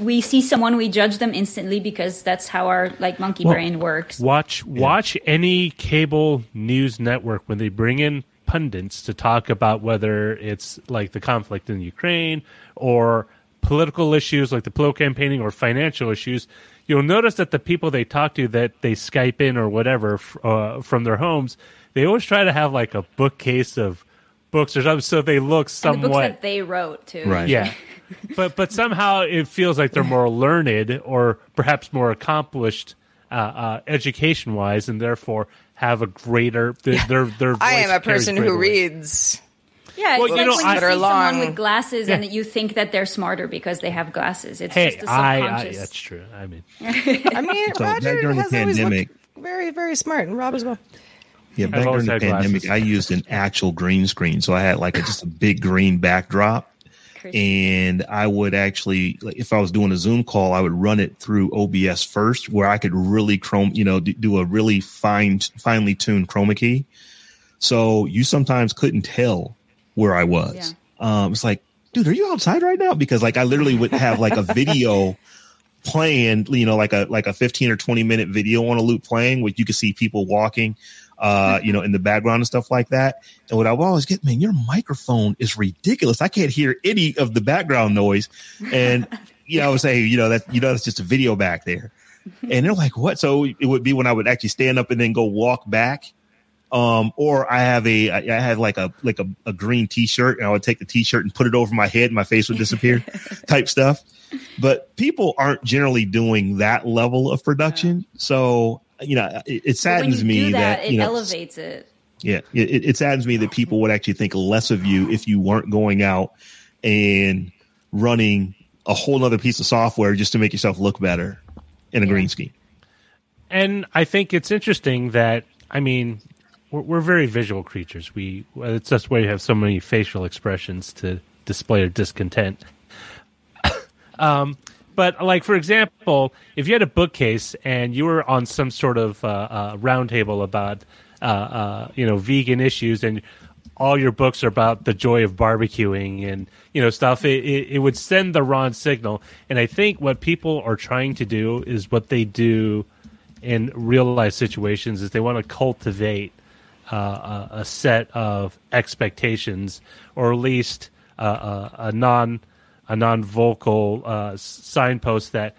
we see someone, we judge them instantly because that's how our like monkey Well, brain works. Watch watch any cable news network when they bring in pundits to talk about whether it's like the conflict in Ukraine or political issues like the political campaigning or financial issues. You'll notice that the people they talk to that they Skype in or whatever uh, from their homes, they always try to have like a bookcase of books or something, so they look and the books that they wrote too. Right. yeah. but but somehow it feels like they're more learned or perhaps more accomplished uh, uh, education wise, and therefore have a greater their their, their I am a person who weight. reads. Yeah, it's Well, you like know, when I- you That are see someone long. with glasses Yeah. and you think that they're smarter because they have glasses. It's Hey, just a I, I subconscious. I, I, that's true. I mean, I mean, So back Roger during the has always pandemic- looked very, very smart, and Rob as well. Yeah, back always during the had pandemic, glasses. I used an actual green screen, so I had like a, just a big green backdrop, and I would actually, if I was doing a Zoom call, I would run it through OBS first, where I could really chrome, you know, do a really fine, finely tuned chroma key. So you sometimes couldn't tell where I was. Um, it's like, dude, are you outside right now? Because like I literally would have like a video playing, you know, like a like a 15 or 20 minute video on a loop playing, which you could see people walking, uh, you know, in the background and stuff like that. And what I would always get, man, your microphone is ridiculous. I can't hear any of the background noise. And you know, I would say, you know, that you know, that's just a video back there. And they're like, what? So it would be when I would actually stand up and then go walk back. Um, or I have a, I I had like a, like a, a green t-shirt and I would take the t-shirt and put it over my head and my face would disappear type stuff. But people aren't generally doing that level of production. So, you know, it, it But when saddens you me do that, that, it you know, elevates it. yeah, it, it saddens me that people would actually think less of you if you weren't going out and running a whole nother piece of software just to make yourself look better in a green scheme. and I think it's interesting that I mean we're, we're very visual creatures. We it's just why we have so many facial expressions to display our discontent. um, but like for example, if you had a bookcase and you were on some sort of uh, uh, roundtable about uh, uh, you know vegan issues and all your books are about the joy of barbecuing and you know stuff it, it, it would send the wrong signal and i think what people are trying to do is what they do in real life situations is they want to cultivate uh, a, a set of expectations or at least uh, a, a non a non vocal uh, signpost that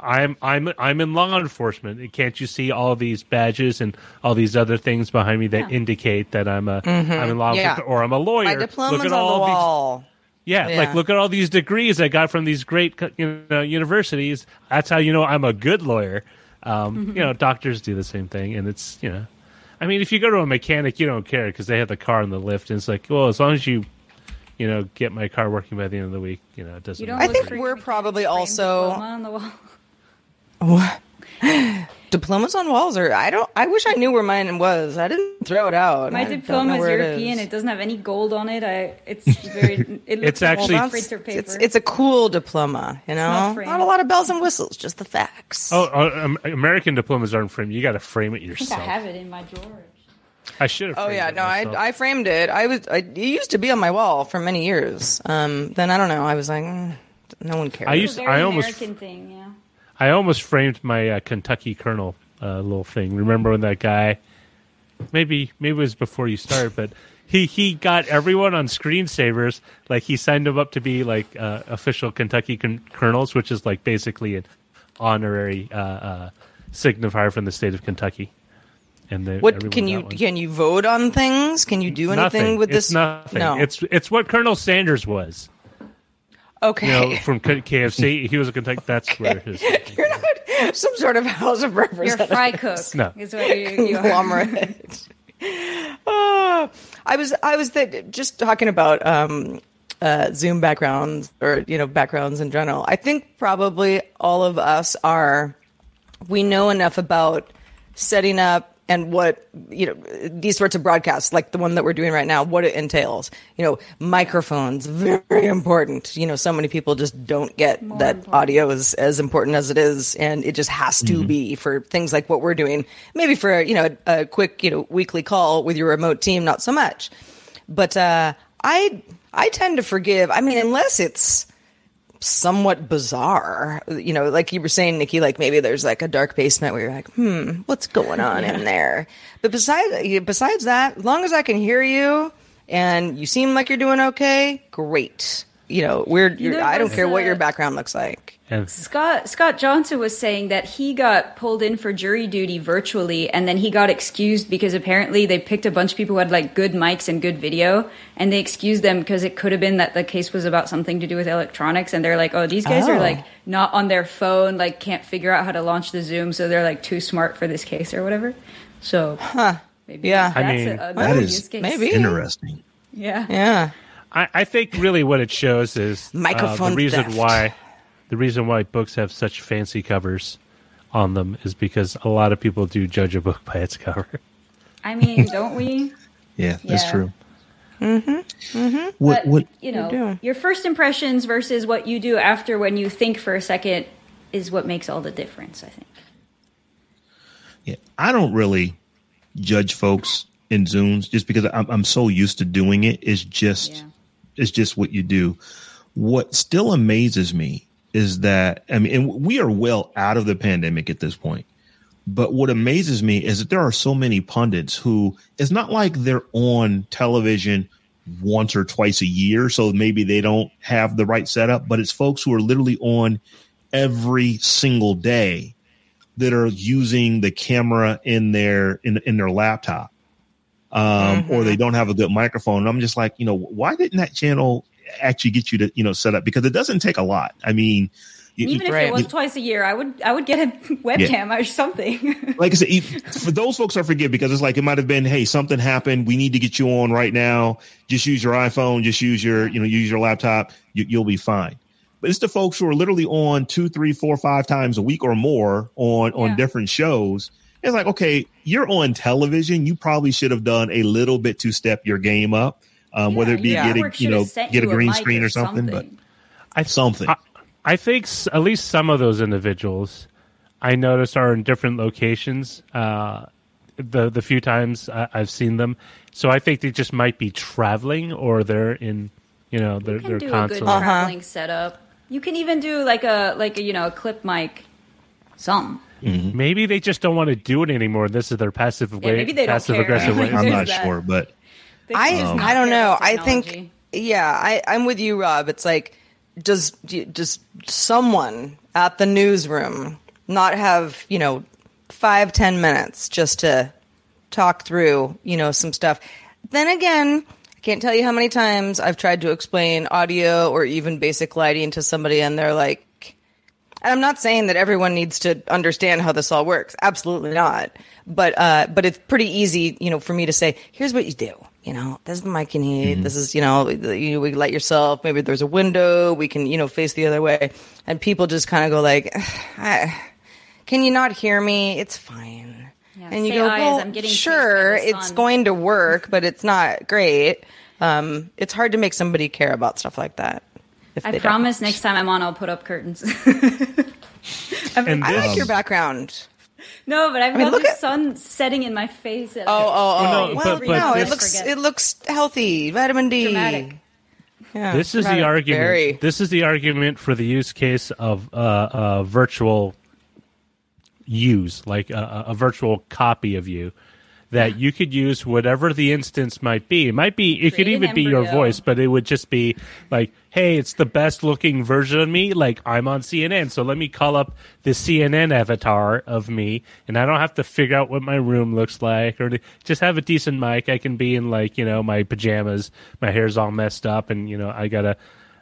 I'm I'm I'm in law enforcement. Can't you see all these badges and all these other things behind me that indicate that I'm a am in law Mm-hmm. Yeah. enforcement or I'm a lawyer? My diploma's Look at on all the these wall. yeah, Yeah. like look at all these degrees I got from these great you know, universities. That's how you know I'm a good lawyer. Um, You know, doctors do the same thing, and it's you know, I mean, if you go to a mechanic, you don't care because they have the car in the lift, and it's like, well, as long as you, you know, get my car working by the end of the week, you know, it doesn't. You don't matter. I think we're probably also- on the wall. Diplomas on walls, or I don't. I wish I knew where mine was. I didn't throw it out. My I diploma is European. is. It, doesn't have any gold on it. I it's very. It looks It's like actually- printer paper. It's, it's a cool diploma, you know. not Not, a lot of bells and whistles, just the facts. Oh, uh, um, American diplomas aren't framed. You got to frame it I think yourself. I have it in my drawer. I should have. Oh yeah, it no, I myself. I framed it. I was I, it used to be on my wall for many years. Um, then I don't know. I was like, mm, no one cares. I It's used- a very I almost- American thing. Yeah. I almost framed my uh, Kentucky Colonel uh, little thing. Remember when that guy? Maybe maybe it was before you started, but he he got everyone on screensavers. Like he signed them up to be like uh, official Kentucky con- Colonels, which is like basically an honorary uh, uh, signifier from the state of Kentucky. and they, What can you can you vote on things? Can you do anything nothing. with this? It's nothing. No. It's it's what Colonel Sanders was. Okay. You know, from K- KFC, he was a Kentucky. That's where his. You're not some sort of House of reference. You're a fry cook. No. Is what you, you are. conglomerate. Ah, I was I was th- just talking about um, uh, Zoom backgrounds or you know backgrounds in general. I think probably all of us are we know enough about setting up and what you know these sorts of broadcasts like the one that we're doing right now what it entails. You know microphones very important. You know so many people just don't get that audio is as important as it is and it just has to be for things like what we're doing. Maybe for you know a, a quick you know weekly call with your remote team not so much. But uh i i tend to forgive. I mean unless it's somewhat bizarre. You know, like you were saying, Niki, like maybe there's like a dark basement where you're like, hmm, what's going on in there? But besides, besides that, as long as I can hear you and you seem like you're doing okay, great. You know, we're, you're, know, I don't was, care what uh, your background looks like. And Scott Scott Johnson was saying that he got pulled in for jury duty virtually, and then he got excused because apparently they picked a bunch of people who had like good mics and good video, and they excused them because it could have been that the case was about something to do with electronics, and they're like, oh, these guys Oh. are like not on their phone, like can't figure out how to launch the Zoom, so they're like too smart for this case or whatever. So, maybe Yeah. that's I mean, a, That another case. maybe. Interesting. yeah. Yeah. I, I think really what it shows is uh, the reason theft. why the reason why books have such fancy covers on them is because a lot of people do judge a book by its cover. I mean, don't we? Yeah, that's Yeah. true. Mm-hmm. What but what you know, doing. your first impressions versus what you do after when you think for a second is what makes all the difference. I think. Yeah, I don't really judge folks in Zooms just because I'm, I'm so used to doing it. It's just, Yeah. It's just what you do. What still amazes me is that I mean, and we are well out of the pandemic at this point. But what amazes me is that there are so many pundits who it's not like they're on television once or twice a year, so maybe they don't have the right setup. But it's folks who are literally on every single day that are using the camera in their in in their laptop, um, or they don't have a good microphone. And I'm just like, you know, why didn't that channel actually get you to you know set up? Because it doesn't take a lot. I mean, you- Even if Right. it was twice a year, I would I would get a webcam or something. like I said, for those folks, I forgive because it's like it might have been, hey, something happened. We need to get you on right now. Just use your iPhone. Just use your, you know, use your laptop. You, you'll be fine. But it's the folks who are literally on two, three, four, five times a week or more on on Yeah. different shows. It's like, okay, you're on television. You probably should have done a little bit to step your game up, um, whether it be Yeah, getting, you know, sent get a green mic screen or something. But I something. I, I think s- at least some of those individuals I noticed are in different locations. Uh, the the few times I, I've seen them, so I think they just might be traveling or they're in, you know, their you can their do a console. good traveling setup. You can even do like a like a you know a clip mic, some. Mm-hmm. Maybe they just don't want to do it anymore. This is their passive way, maybe they don't passive care. aggressive way. I'm not that. sure, but I just um, not I don't know. I think yeah, I I'm with you, Robb. It's like does does someone at the newsroom not have you know five ten minutes just to talk through you know some stuff? Then again. I can't tell you how many times I've tried to explain audio or even basic lighting to somebody, and they're like, and I'm not saying that everyone needs to understand how this all works. Absolutely not. But uh, but it's pretty easy, you know, for me to say, here's what you do. You know, this is the mic you need. This is, you know, you we light yourself. Maybe there's a window. We can, you know, face the other way. And people just kind of go like, I, "Can you not hear me? It's fine." Yeah, and you go, eyes, "Well, I'm getting sure, it's going to work, but it's not great." Um, it's hard to make somebody care about stuff like that. If I they don't. promise next time I'm on, I'll put up curtains. I mean, And I this, like your background. no, but I've mean, got look the at- sun setting in my face. at- Oh, oh, oh. Well, no, well, but- but no, it looks Forget. it looks healthy. Vitamin D. Dramatic. Yeah, this is the argument. Very. This is the argument for the use case of uh, uh, virtual use, like a, a virtual copy of you. That you could use whatever the instance might be. It might be, it could Create an even be your voice, but it would just be like, hey, it's the best looking version of me. Like I'm on CNN, so let me call up the CNN avatar of me, and I don't have to figure out what my room looks like or just have a decent mic. I can be in like you know my pajamas, my hair's all messed up, and you know I got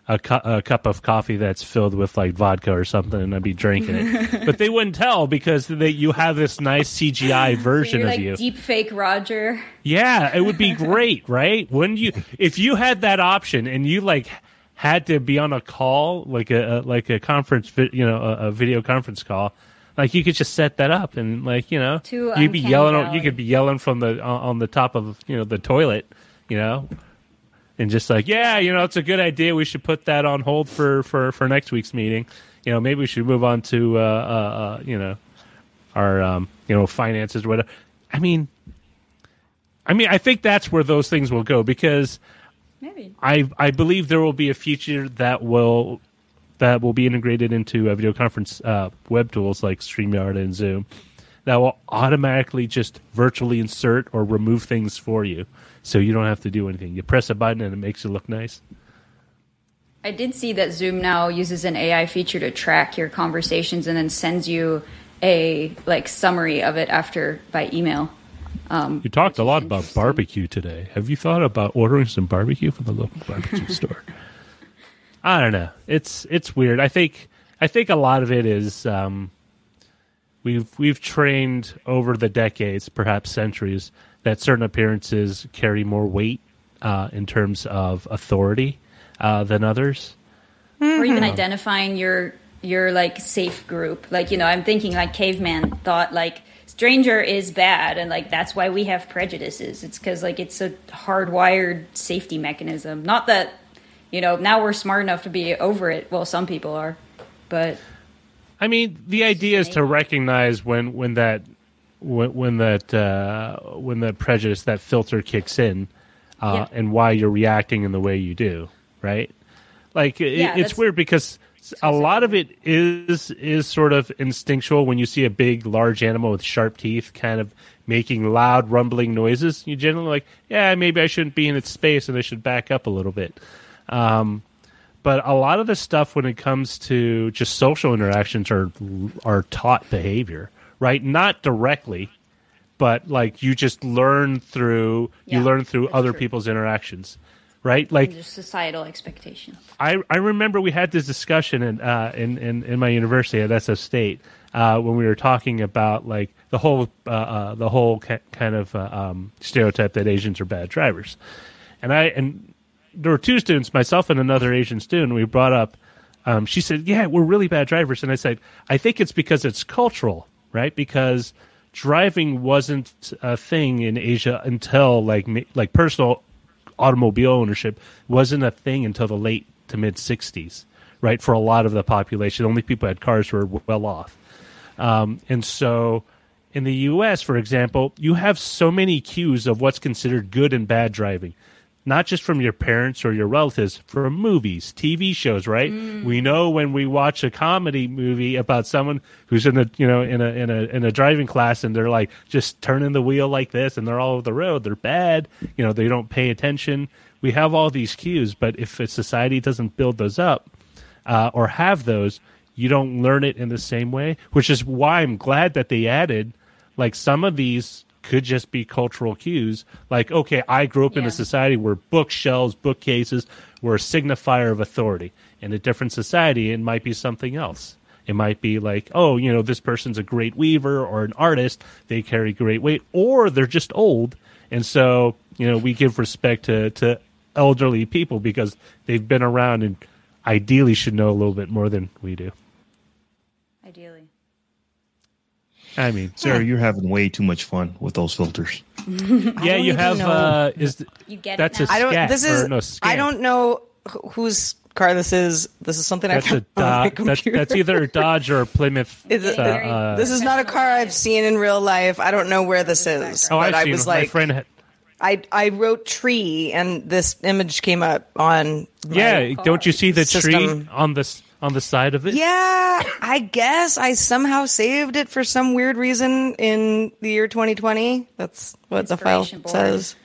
a. Cu- a cup of coffee that's filled with like vodka or something, and I'd be drinking it. but they wouldn't tell because they, you have this nice CGI version You're of like you. deep fake Roger. Yeah, it would be great, right? Wouldn't you? If you had that option and you like had to be on a call, like a, a like a conference, vi- you know, a, a video conference call, like you could just set that up and like you know, you'd be yelling. Valley. You could be yelling from the on the top of you know the toilet, you know. And just like, yeah, you know, it's a good idea. We should put that on hold for, for, for next week's meeting. You know, maybe we should move on to, uh, uh, uh, you know, our, um, you know, finances or whatever. I mean, I mean, I think that's where those things will go because Maybe. I I believe there will be a feature that will that will be integrated into uh, video conference uh, web tools like StreamYard and Zoom that will automatically just virtually insert or remove things for you, so you don't have to do anything. You press a button and it makes it look nice. I did see that Zoom now uses an AI feature to track your conversations and then sends you a like summary of it after by email. Um, You talked a lot about barbecue today. Have you thought about ordering some barbecue from the local barbecue store? I don't know. It's it's weird. I think I think a lot of it is um, we've we've trained over the decades, perhaps centuries, that certain appearances carry more weight uh, in terms of authority uh, than others. or even identifying your your like safe group. Like you know, I'm thinking like caveman thought like stranger is bad, and like that's why we have prejudices. It's because like it's a hardwired safety mechanism. Not that you know now we're smart enough to be over it. Well, some people are, but I mean, the idea is to recognize when when that when, when that uh, when that prejudice that filter kicks in, uh, Yeah. and why you're reacting in the way you do, right? Like it, Yeah, it's weird because a lot of it is is sort of instinctual when you see a big, large animal with sharp teeth, kind of making loud, rumbling noises. You generally like, yeah, maybe I shouldn't be in its space and I should back up a little bit. Um, but a lot of the stuff when it comes to just social interactions are are taught behavior, right? Not directly, but like you just learn through you learn through other true. people's interactions, right? Like societal expectation. I, I remember we had this discussion in uh, in, in, in my university at SF State uh, when we were talking about like the whole uh, uh, the whole ki- kind of uh, um, stereotype that Asians are bad drivers, and I and there were two students, myself and another Asian student. We brought up. Um, she said, "Yeah, we're really bad drivers," and I said, "I think it's because it's cultural, right? Because driving wasn't a thing in Asia until like like personal automobile ownership wasn't a thing until the late to mid 60s, right? For a lot of the population, only people had cars were well off. Um, and so in the US, for example, you have so many cues of what's considered good and bad driving. Not just from your parents or your relatives, from movies, TV shows, right? We know when we watch a comedy movie about someone who's in a you know in a in a in a driving class and they're like just turning the wheel like this and they're all over the road, they're bad. You know, they don't pay attention. We have all these cues, but if a society doesn't build those up, uh, or have those, you don't learn it in the same way. Which is why I'm glad that they added, like some of these could just be cultural cues. Like, okay, I grew up in a society where bookshelves, bookcases were a signifier of authority. In a different society, it might be something else. It might be like, oh, you know, this person's a great weaver or an artist. They carry great weight, or they're just old, and so you know we give respect to to elderly people because they've been around and ideally should know a little bit more than we do. Ideally. I mean, Sarah, you're having way too much fun with those filters. yeah, you have uh, is You get it that's now? a I don't. scat, This is. or no, I don't know wh- whose car this is. This is something That's I a found on my Dodge. That's, computer. that's either a Dodge or a Plymouth. Is it- uh, Very- uh, This is not a car I've seen in real life. I don't know where this is. oh, I've I seen was it. my like, friend. Had, I I wrote tree, and this image came up on. my yeah, don't you see the system. tree on this on the side of it? Yeah, I guess I somehow saved it for some weird reason in the year 2020. That's what the file board. says.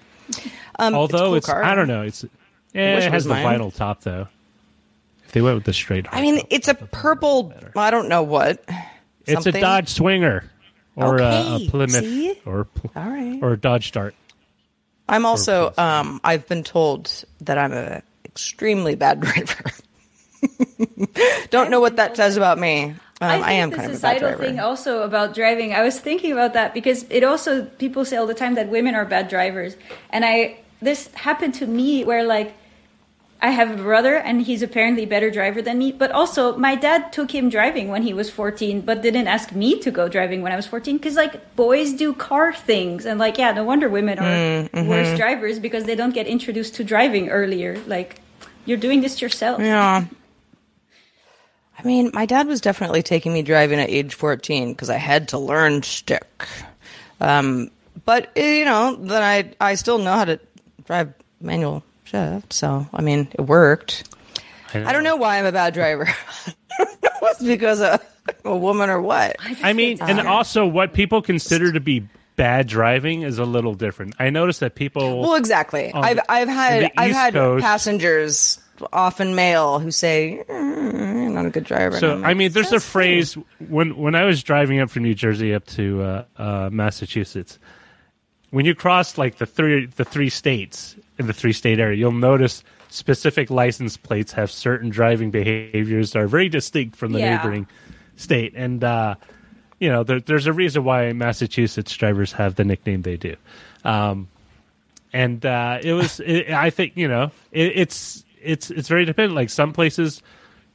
Um, Although it's, cool car. I don't know. It's eh, it it has was the mine. vinyl top though. If they went with the straight, I mean, hardtop, it's a purple. I don't know what. It's a. Dodge Swinger or a, a Plymouth see? or pl- All right. or a Dodge Dart. I'm also. Um, I've been told that I'm a extremely bad driver. don't know what that says about me. Um, I, think am the kind of a bad societal driver. thing also about driving. I was thinking about that because it also people say all the time that women are bad drivers, and I this happened to me where like I have a brother and he's apparently a better driver than me, but also my dad took him driving when he was 14, but didn't ask me to go driving when I was 14 because like boys do car things and like yeah, no wonder women are worse drivers because they don't get introduced to driving earlier. Like you're doing this yourself. Yeah. I mean, my dad was definitely taking me driving at age 14 because I had to learn stick. Um, but, eh, you know, then I, I still know how to drive manual shift. So, I mean, it worked. I don't know why I'm a bad driver. I don't know if it's because of a woman or what. I mean, and also what people consider to be bad driving is a little different. I noticed that people. Well, exactly. I've the- I've had I've had Coast- passengers, often male, who say, mm, "You're not a good driver." So I'm I mean, there's a phrase when when I was driving up from New Jersey up to uh, uh, Massachusetts. When you cross like the three the three states in the three state area, you'll notice specific license plates have certain driving behaviors that are very distinct from the Yeah. neighboring state, and uh, you know there, there's a reason why Massachusetts drivers have the nickname they do. Um, and uh, it was it, I think you know it, it's it's it's very dependent. Like some places,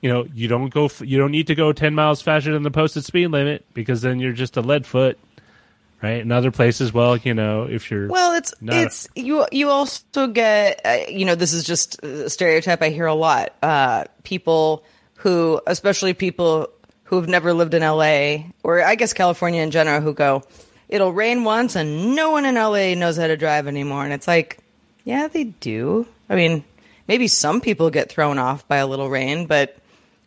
you know, you don't go f- you don't need to go ten miles faster than the posted speed limit because then you're just a lead foot, right? In other places, well, you know, if you're Well, it's not a- it's you. You also get uh, you know this is just a stereotype I hear a lot. Uh, people who, especially people who have never lived in LA or I guess California in general, who go, it'll rain once and no one in LA knows how to drive anymore, and it's like, yeah, they do. I mean, maybe some people get thrown off by a little rain, but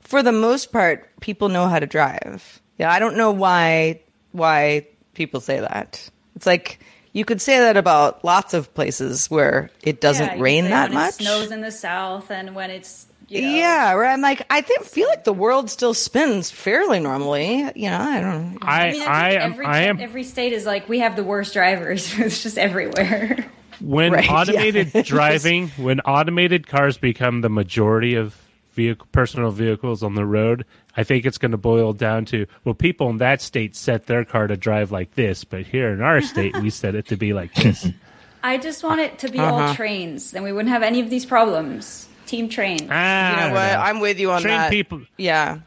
for the most part, people know how to drive. Yeah, I don't know why why people say that. It's like you could say that about lots of places where it doesn't Yeah, rain that when much. It snows in the south, and when it's you know, yeah, where I'm like, I think feel like the world still spins fairly normally. You know, I don't. I I mean, I, I think am every, I am every state is like we have the worst drivers. it's just everywhere. When Right, yeah. automated driving when automated cars become the majority of vehicle personal vehicles on the road i think it's going to boil down to well people in that state set their car to drive like this but here in our state we set it to be like this I just want it to be Uh-huh. all trains, then we wouldn't have any of these problems. Team train. ah, You know what? Know. I'm with you on train that. people Yeah.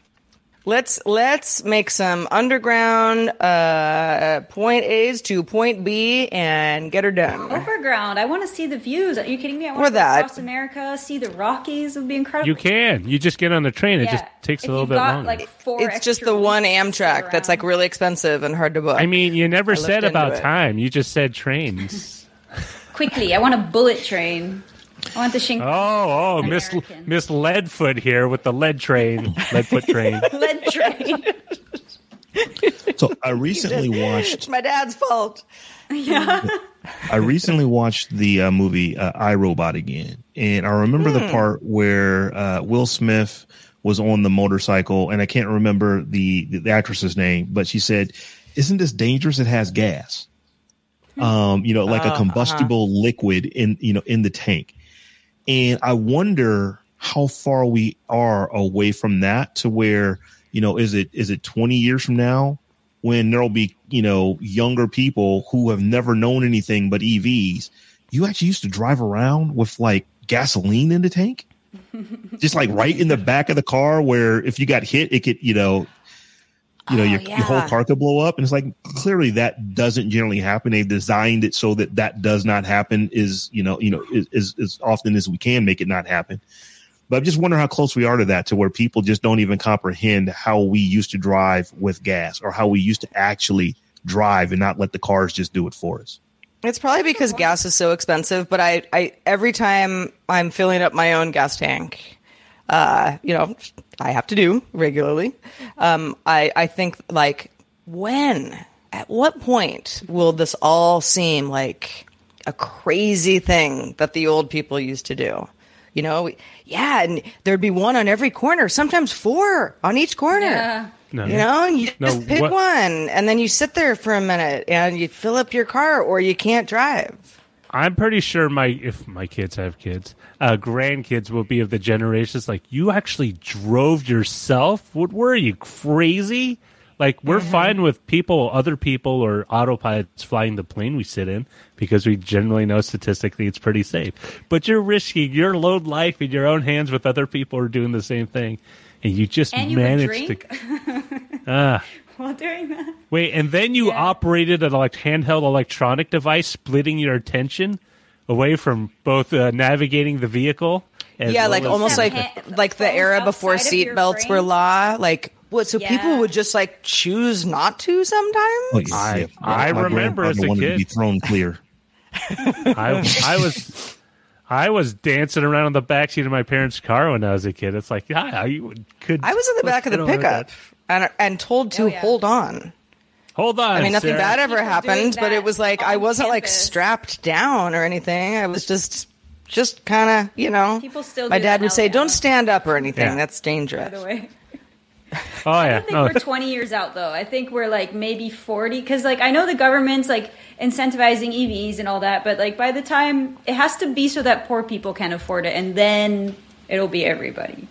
Let's let's make some underground uh, point A's to point B and get her done. Overground. I want to see the views. Are you kidding me? I Or want to go that. across America, see the Rockies. It would be incredible. you can you just get on the train it Yeah. just takes If a little you've bit got, longer Like four It's just extra the one weeks to sit Amtrak that's like around. really expensive and hard to book. i mean you never looked said into about it. time you just said trains quickly. I want a bullet train. I want the Shin- oh oh miss American. miss leadfoot here with the lead train leadfoot train lead train. So I recently watched it's my dad's fault. Yeah. I recently watched the uh, movie uh, iRobot again, and I remember the part where uh, Will Smith was on the motorcycle, and I can't remember the the actress's name, but she said, "Isn't this dangerous? It has gas." Um, you know, like a combustible liquid in you know in the tank, and I wonder how far we are away from that to where you know is it is it 20 years from now when there'll be you know younger people who have never known anything but EVs. You actually used to drive around with like gasoline in the tank, just like right in the back of the car, where if you got hit, it could you know, you know, Oh, your, your whole car could blow up. And it's like clearly that doesn't generally happen. They've designed it so that that does not happen. Is you know you know is as, as often as we can make it not happen. But I just wonder how close we are to that, to where people just don't even comprehend how we used to drive with gas or how we used to actually drive and not let the cars just do it for us. It's probably because gas is so expensive, but I, I every time I'm filling up my own gas tank, uh, you know, I have to do regularly. Um, I, I think like when, at what point will this all seem like a crazy thing that the old people used to do? You know, yeah, and there'd be one on every corner, sometimes four on each corner. Yeah. No. You know, you just No, pick what- one, and then you sit there for a minute, and you fill up your car, or you can't drive. I'm pretty sure my if my kids have kids, uh, grandkids will be of the generations like you actually drove yourself. What were you crazy? Like we're fine with people, other people, or autopilots flying the plane we sit in because we generally know statistically it's pretty safe. But you're risking your load life in your own hands with other people who are doing the same thing, and you just And you managed to. Ah. While doing that. Wait, and then you Yeah. operated an like handheld electronic device, splitting your attention away from both uh, navigating the vehicle. as yeah, well like almost like hand- like the era before outside of your seatbelts were law. Like what? So people would just like choose not to sometimes. Yeah, I- yeah. I My remember as grandfather a wanted kid. to be thrown clear. I, I was. I was dancing around in the backseat of my parents' car when I was a kid. It's like, yeah, you could. I was in the back of the I don't know pickup that. And and told to Oh, yeah. hold on. Hold on. I mean, nothing Sarah. bad ever People happened, but it was like I wasn't like strapped down or anything. I was just just kind of, you know. People still My dad would say, now, "Don't stand up or anything. Yeah. That's dangerous." By the way. Oh I yeah, don't think no. we're 20 years out though. I think we're like maybe 40 because like I know the government's like incentivizing EVs and all that, but like by the time it has to be so that poor people can afford it, and then it'll be everybody.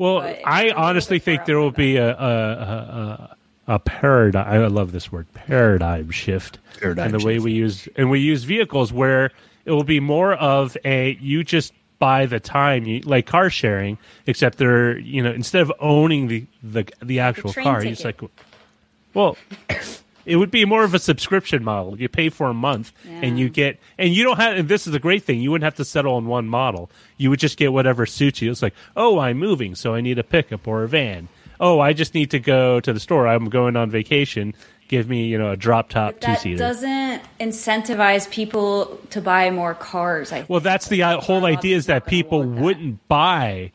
Well, But I honestly think there will be a a, a, a paradigm. I love this word, paradigm shift, Paradigm in the way we use and we use vehicles where it will be more of a you just buy the time, you, like car sharing, except they're you know instead of owning the the the actual train car, you just like, well. It would be more of a subscription model. You pay for a month, and you get, and you don't have. And this is a great thing: you wouldn't have to settle on one model. You would just get whatever suits you. It's like, oh, I'm moving, so I need a pickup or a van. Oh, I just need to go to the store. I'm going on vacation. Give me, you know, a drop top two That seater. doesn't incentivize people to buy more cars. I think. Well, that's the uh, whole idea is that people that. wouldn't buy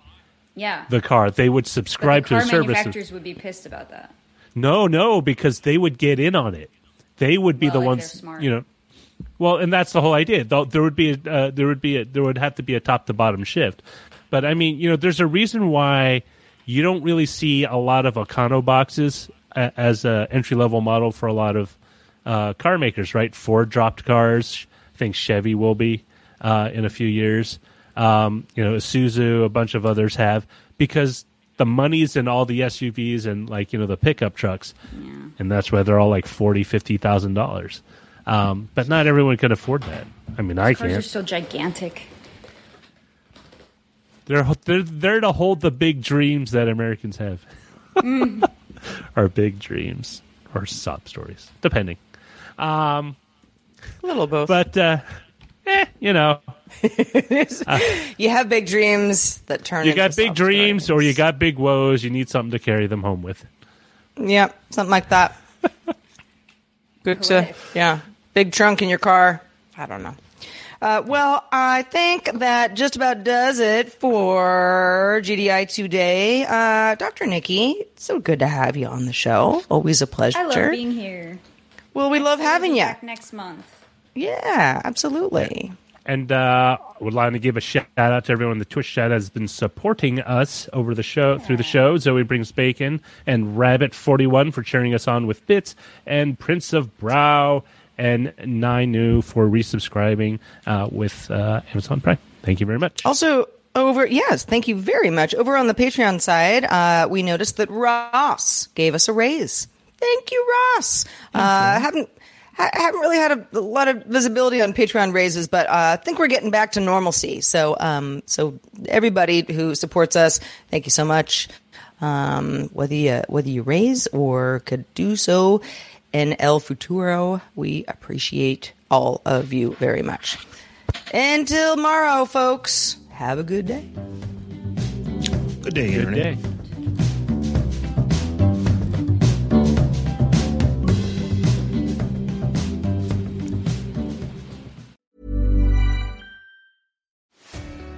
yeah. the car; they would subscribe the to car a service. manufacturers would be pissed about that. No, no, because they would get in on it. They would be Well, the ones, you know. Well, and that's the whole idea. There would be a, uh, there would be a, there would have to be a top to bottom shift. But I mean, you know, there's a reason why you don't really see a lot of Econo boxes as a entry level model for a lot of uh, car makers, right? Ford dropped cars. I think Chevy will be uh, in a few years. Um, you know, Isuzu, a bunch of others have because the money's in all the SUVs and like you know the pickup trucks, and that's why they're all like forty, fifty thousand dollars. Um, but not everyone can afford that. I mean, I Cars can't. Are so gigantic. They're they're there to hold the big dreams that Americans have, or big dreams, or sob stories, depending. Um, A little both. But uh, eh, you know, you have big dreams that turn. you into got big sob dreams, or you got big woes. You need something to carry them home with. Yep, something like that. Good to yeah, big trunk in your car. I don't know. Uh, well, I think that just about does it for GDI today. Uh, Dr. Niki, it's so good to have you on the show. Always a pleasure. I love being here. well, we love having you. back next month. Yeah, absolutely. And uh, would like to give a shout out to everyone in the Twitch chat has been supporting us over the show through the show. Zoe brings bacon and Rabbit Forty One for cheering us on with bits, and Prince of Brow and Ninu for resubscribing uh, with uh, Amazon Prime. Thank you very much. Also, over yes, thank you very much. Over on the Patreon side, uh, we noticed that Ross gave us a raise. Thank you, Ross. Uh, haven't ha- haven't really had a, a lot of visibility on Patreon raises, but uh, I think we're getting back to normalcy. So, um, so everybody who supports us, thank you so much. Um, whether you whether you raise or could do so in El Futuro, we appreciate all of you very much. Until tomorrow, folks, have a good day. Good day, Good Internet. day.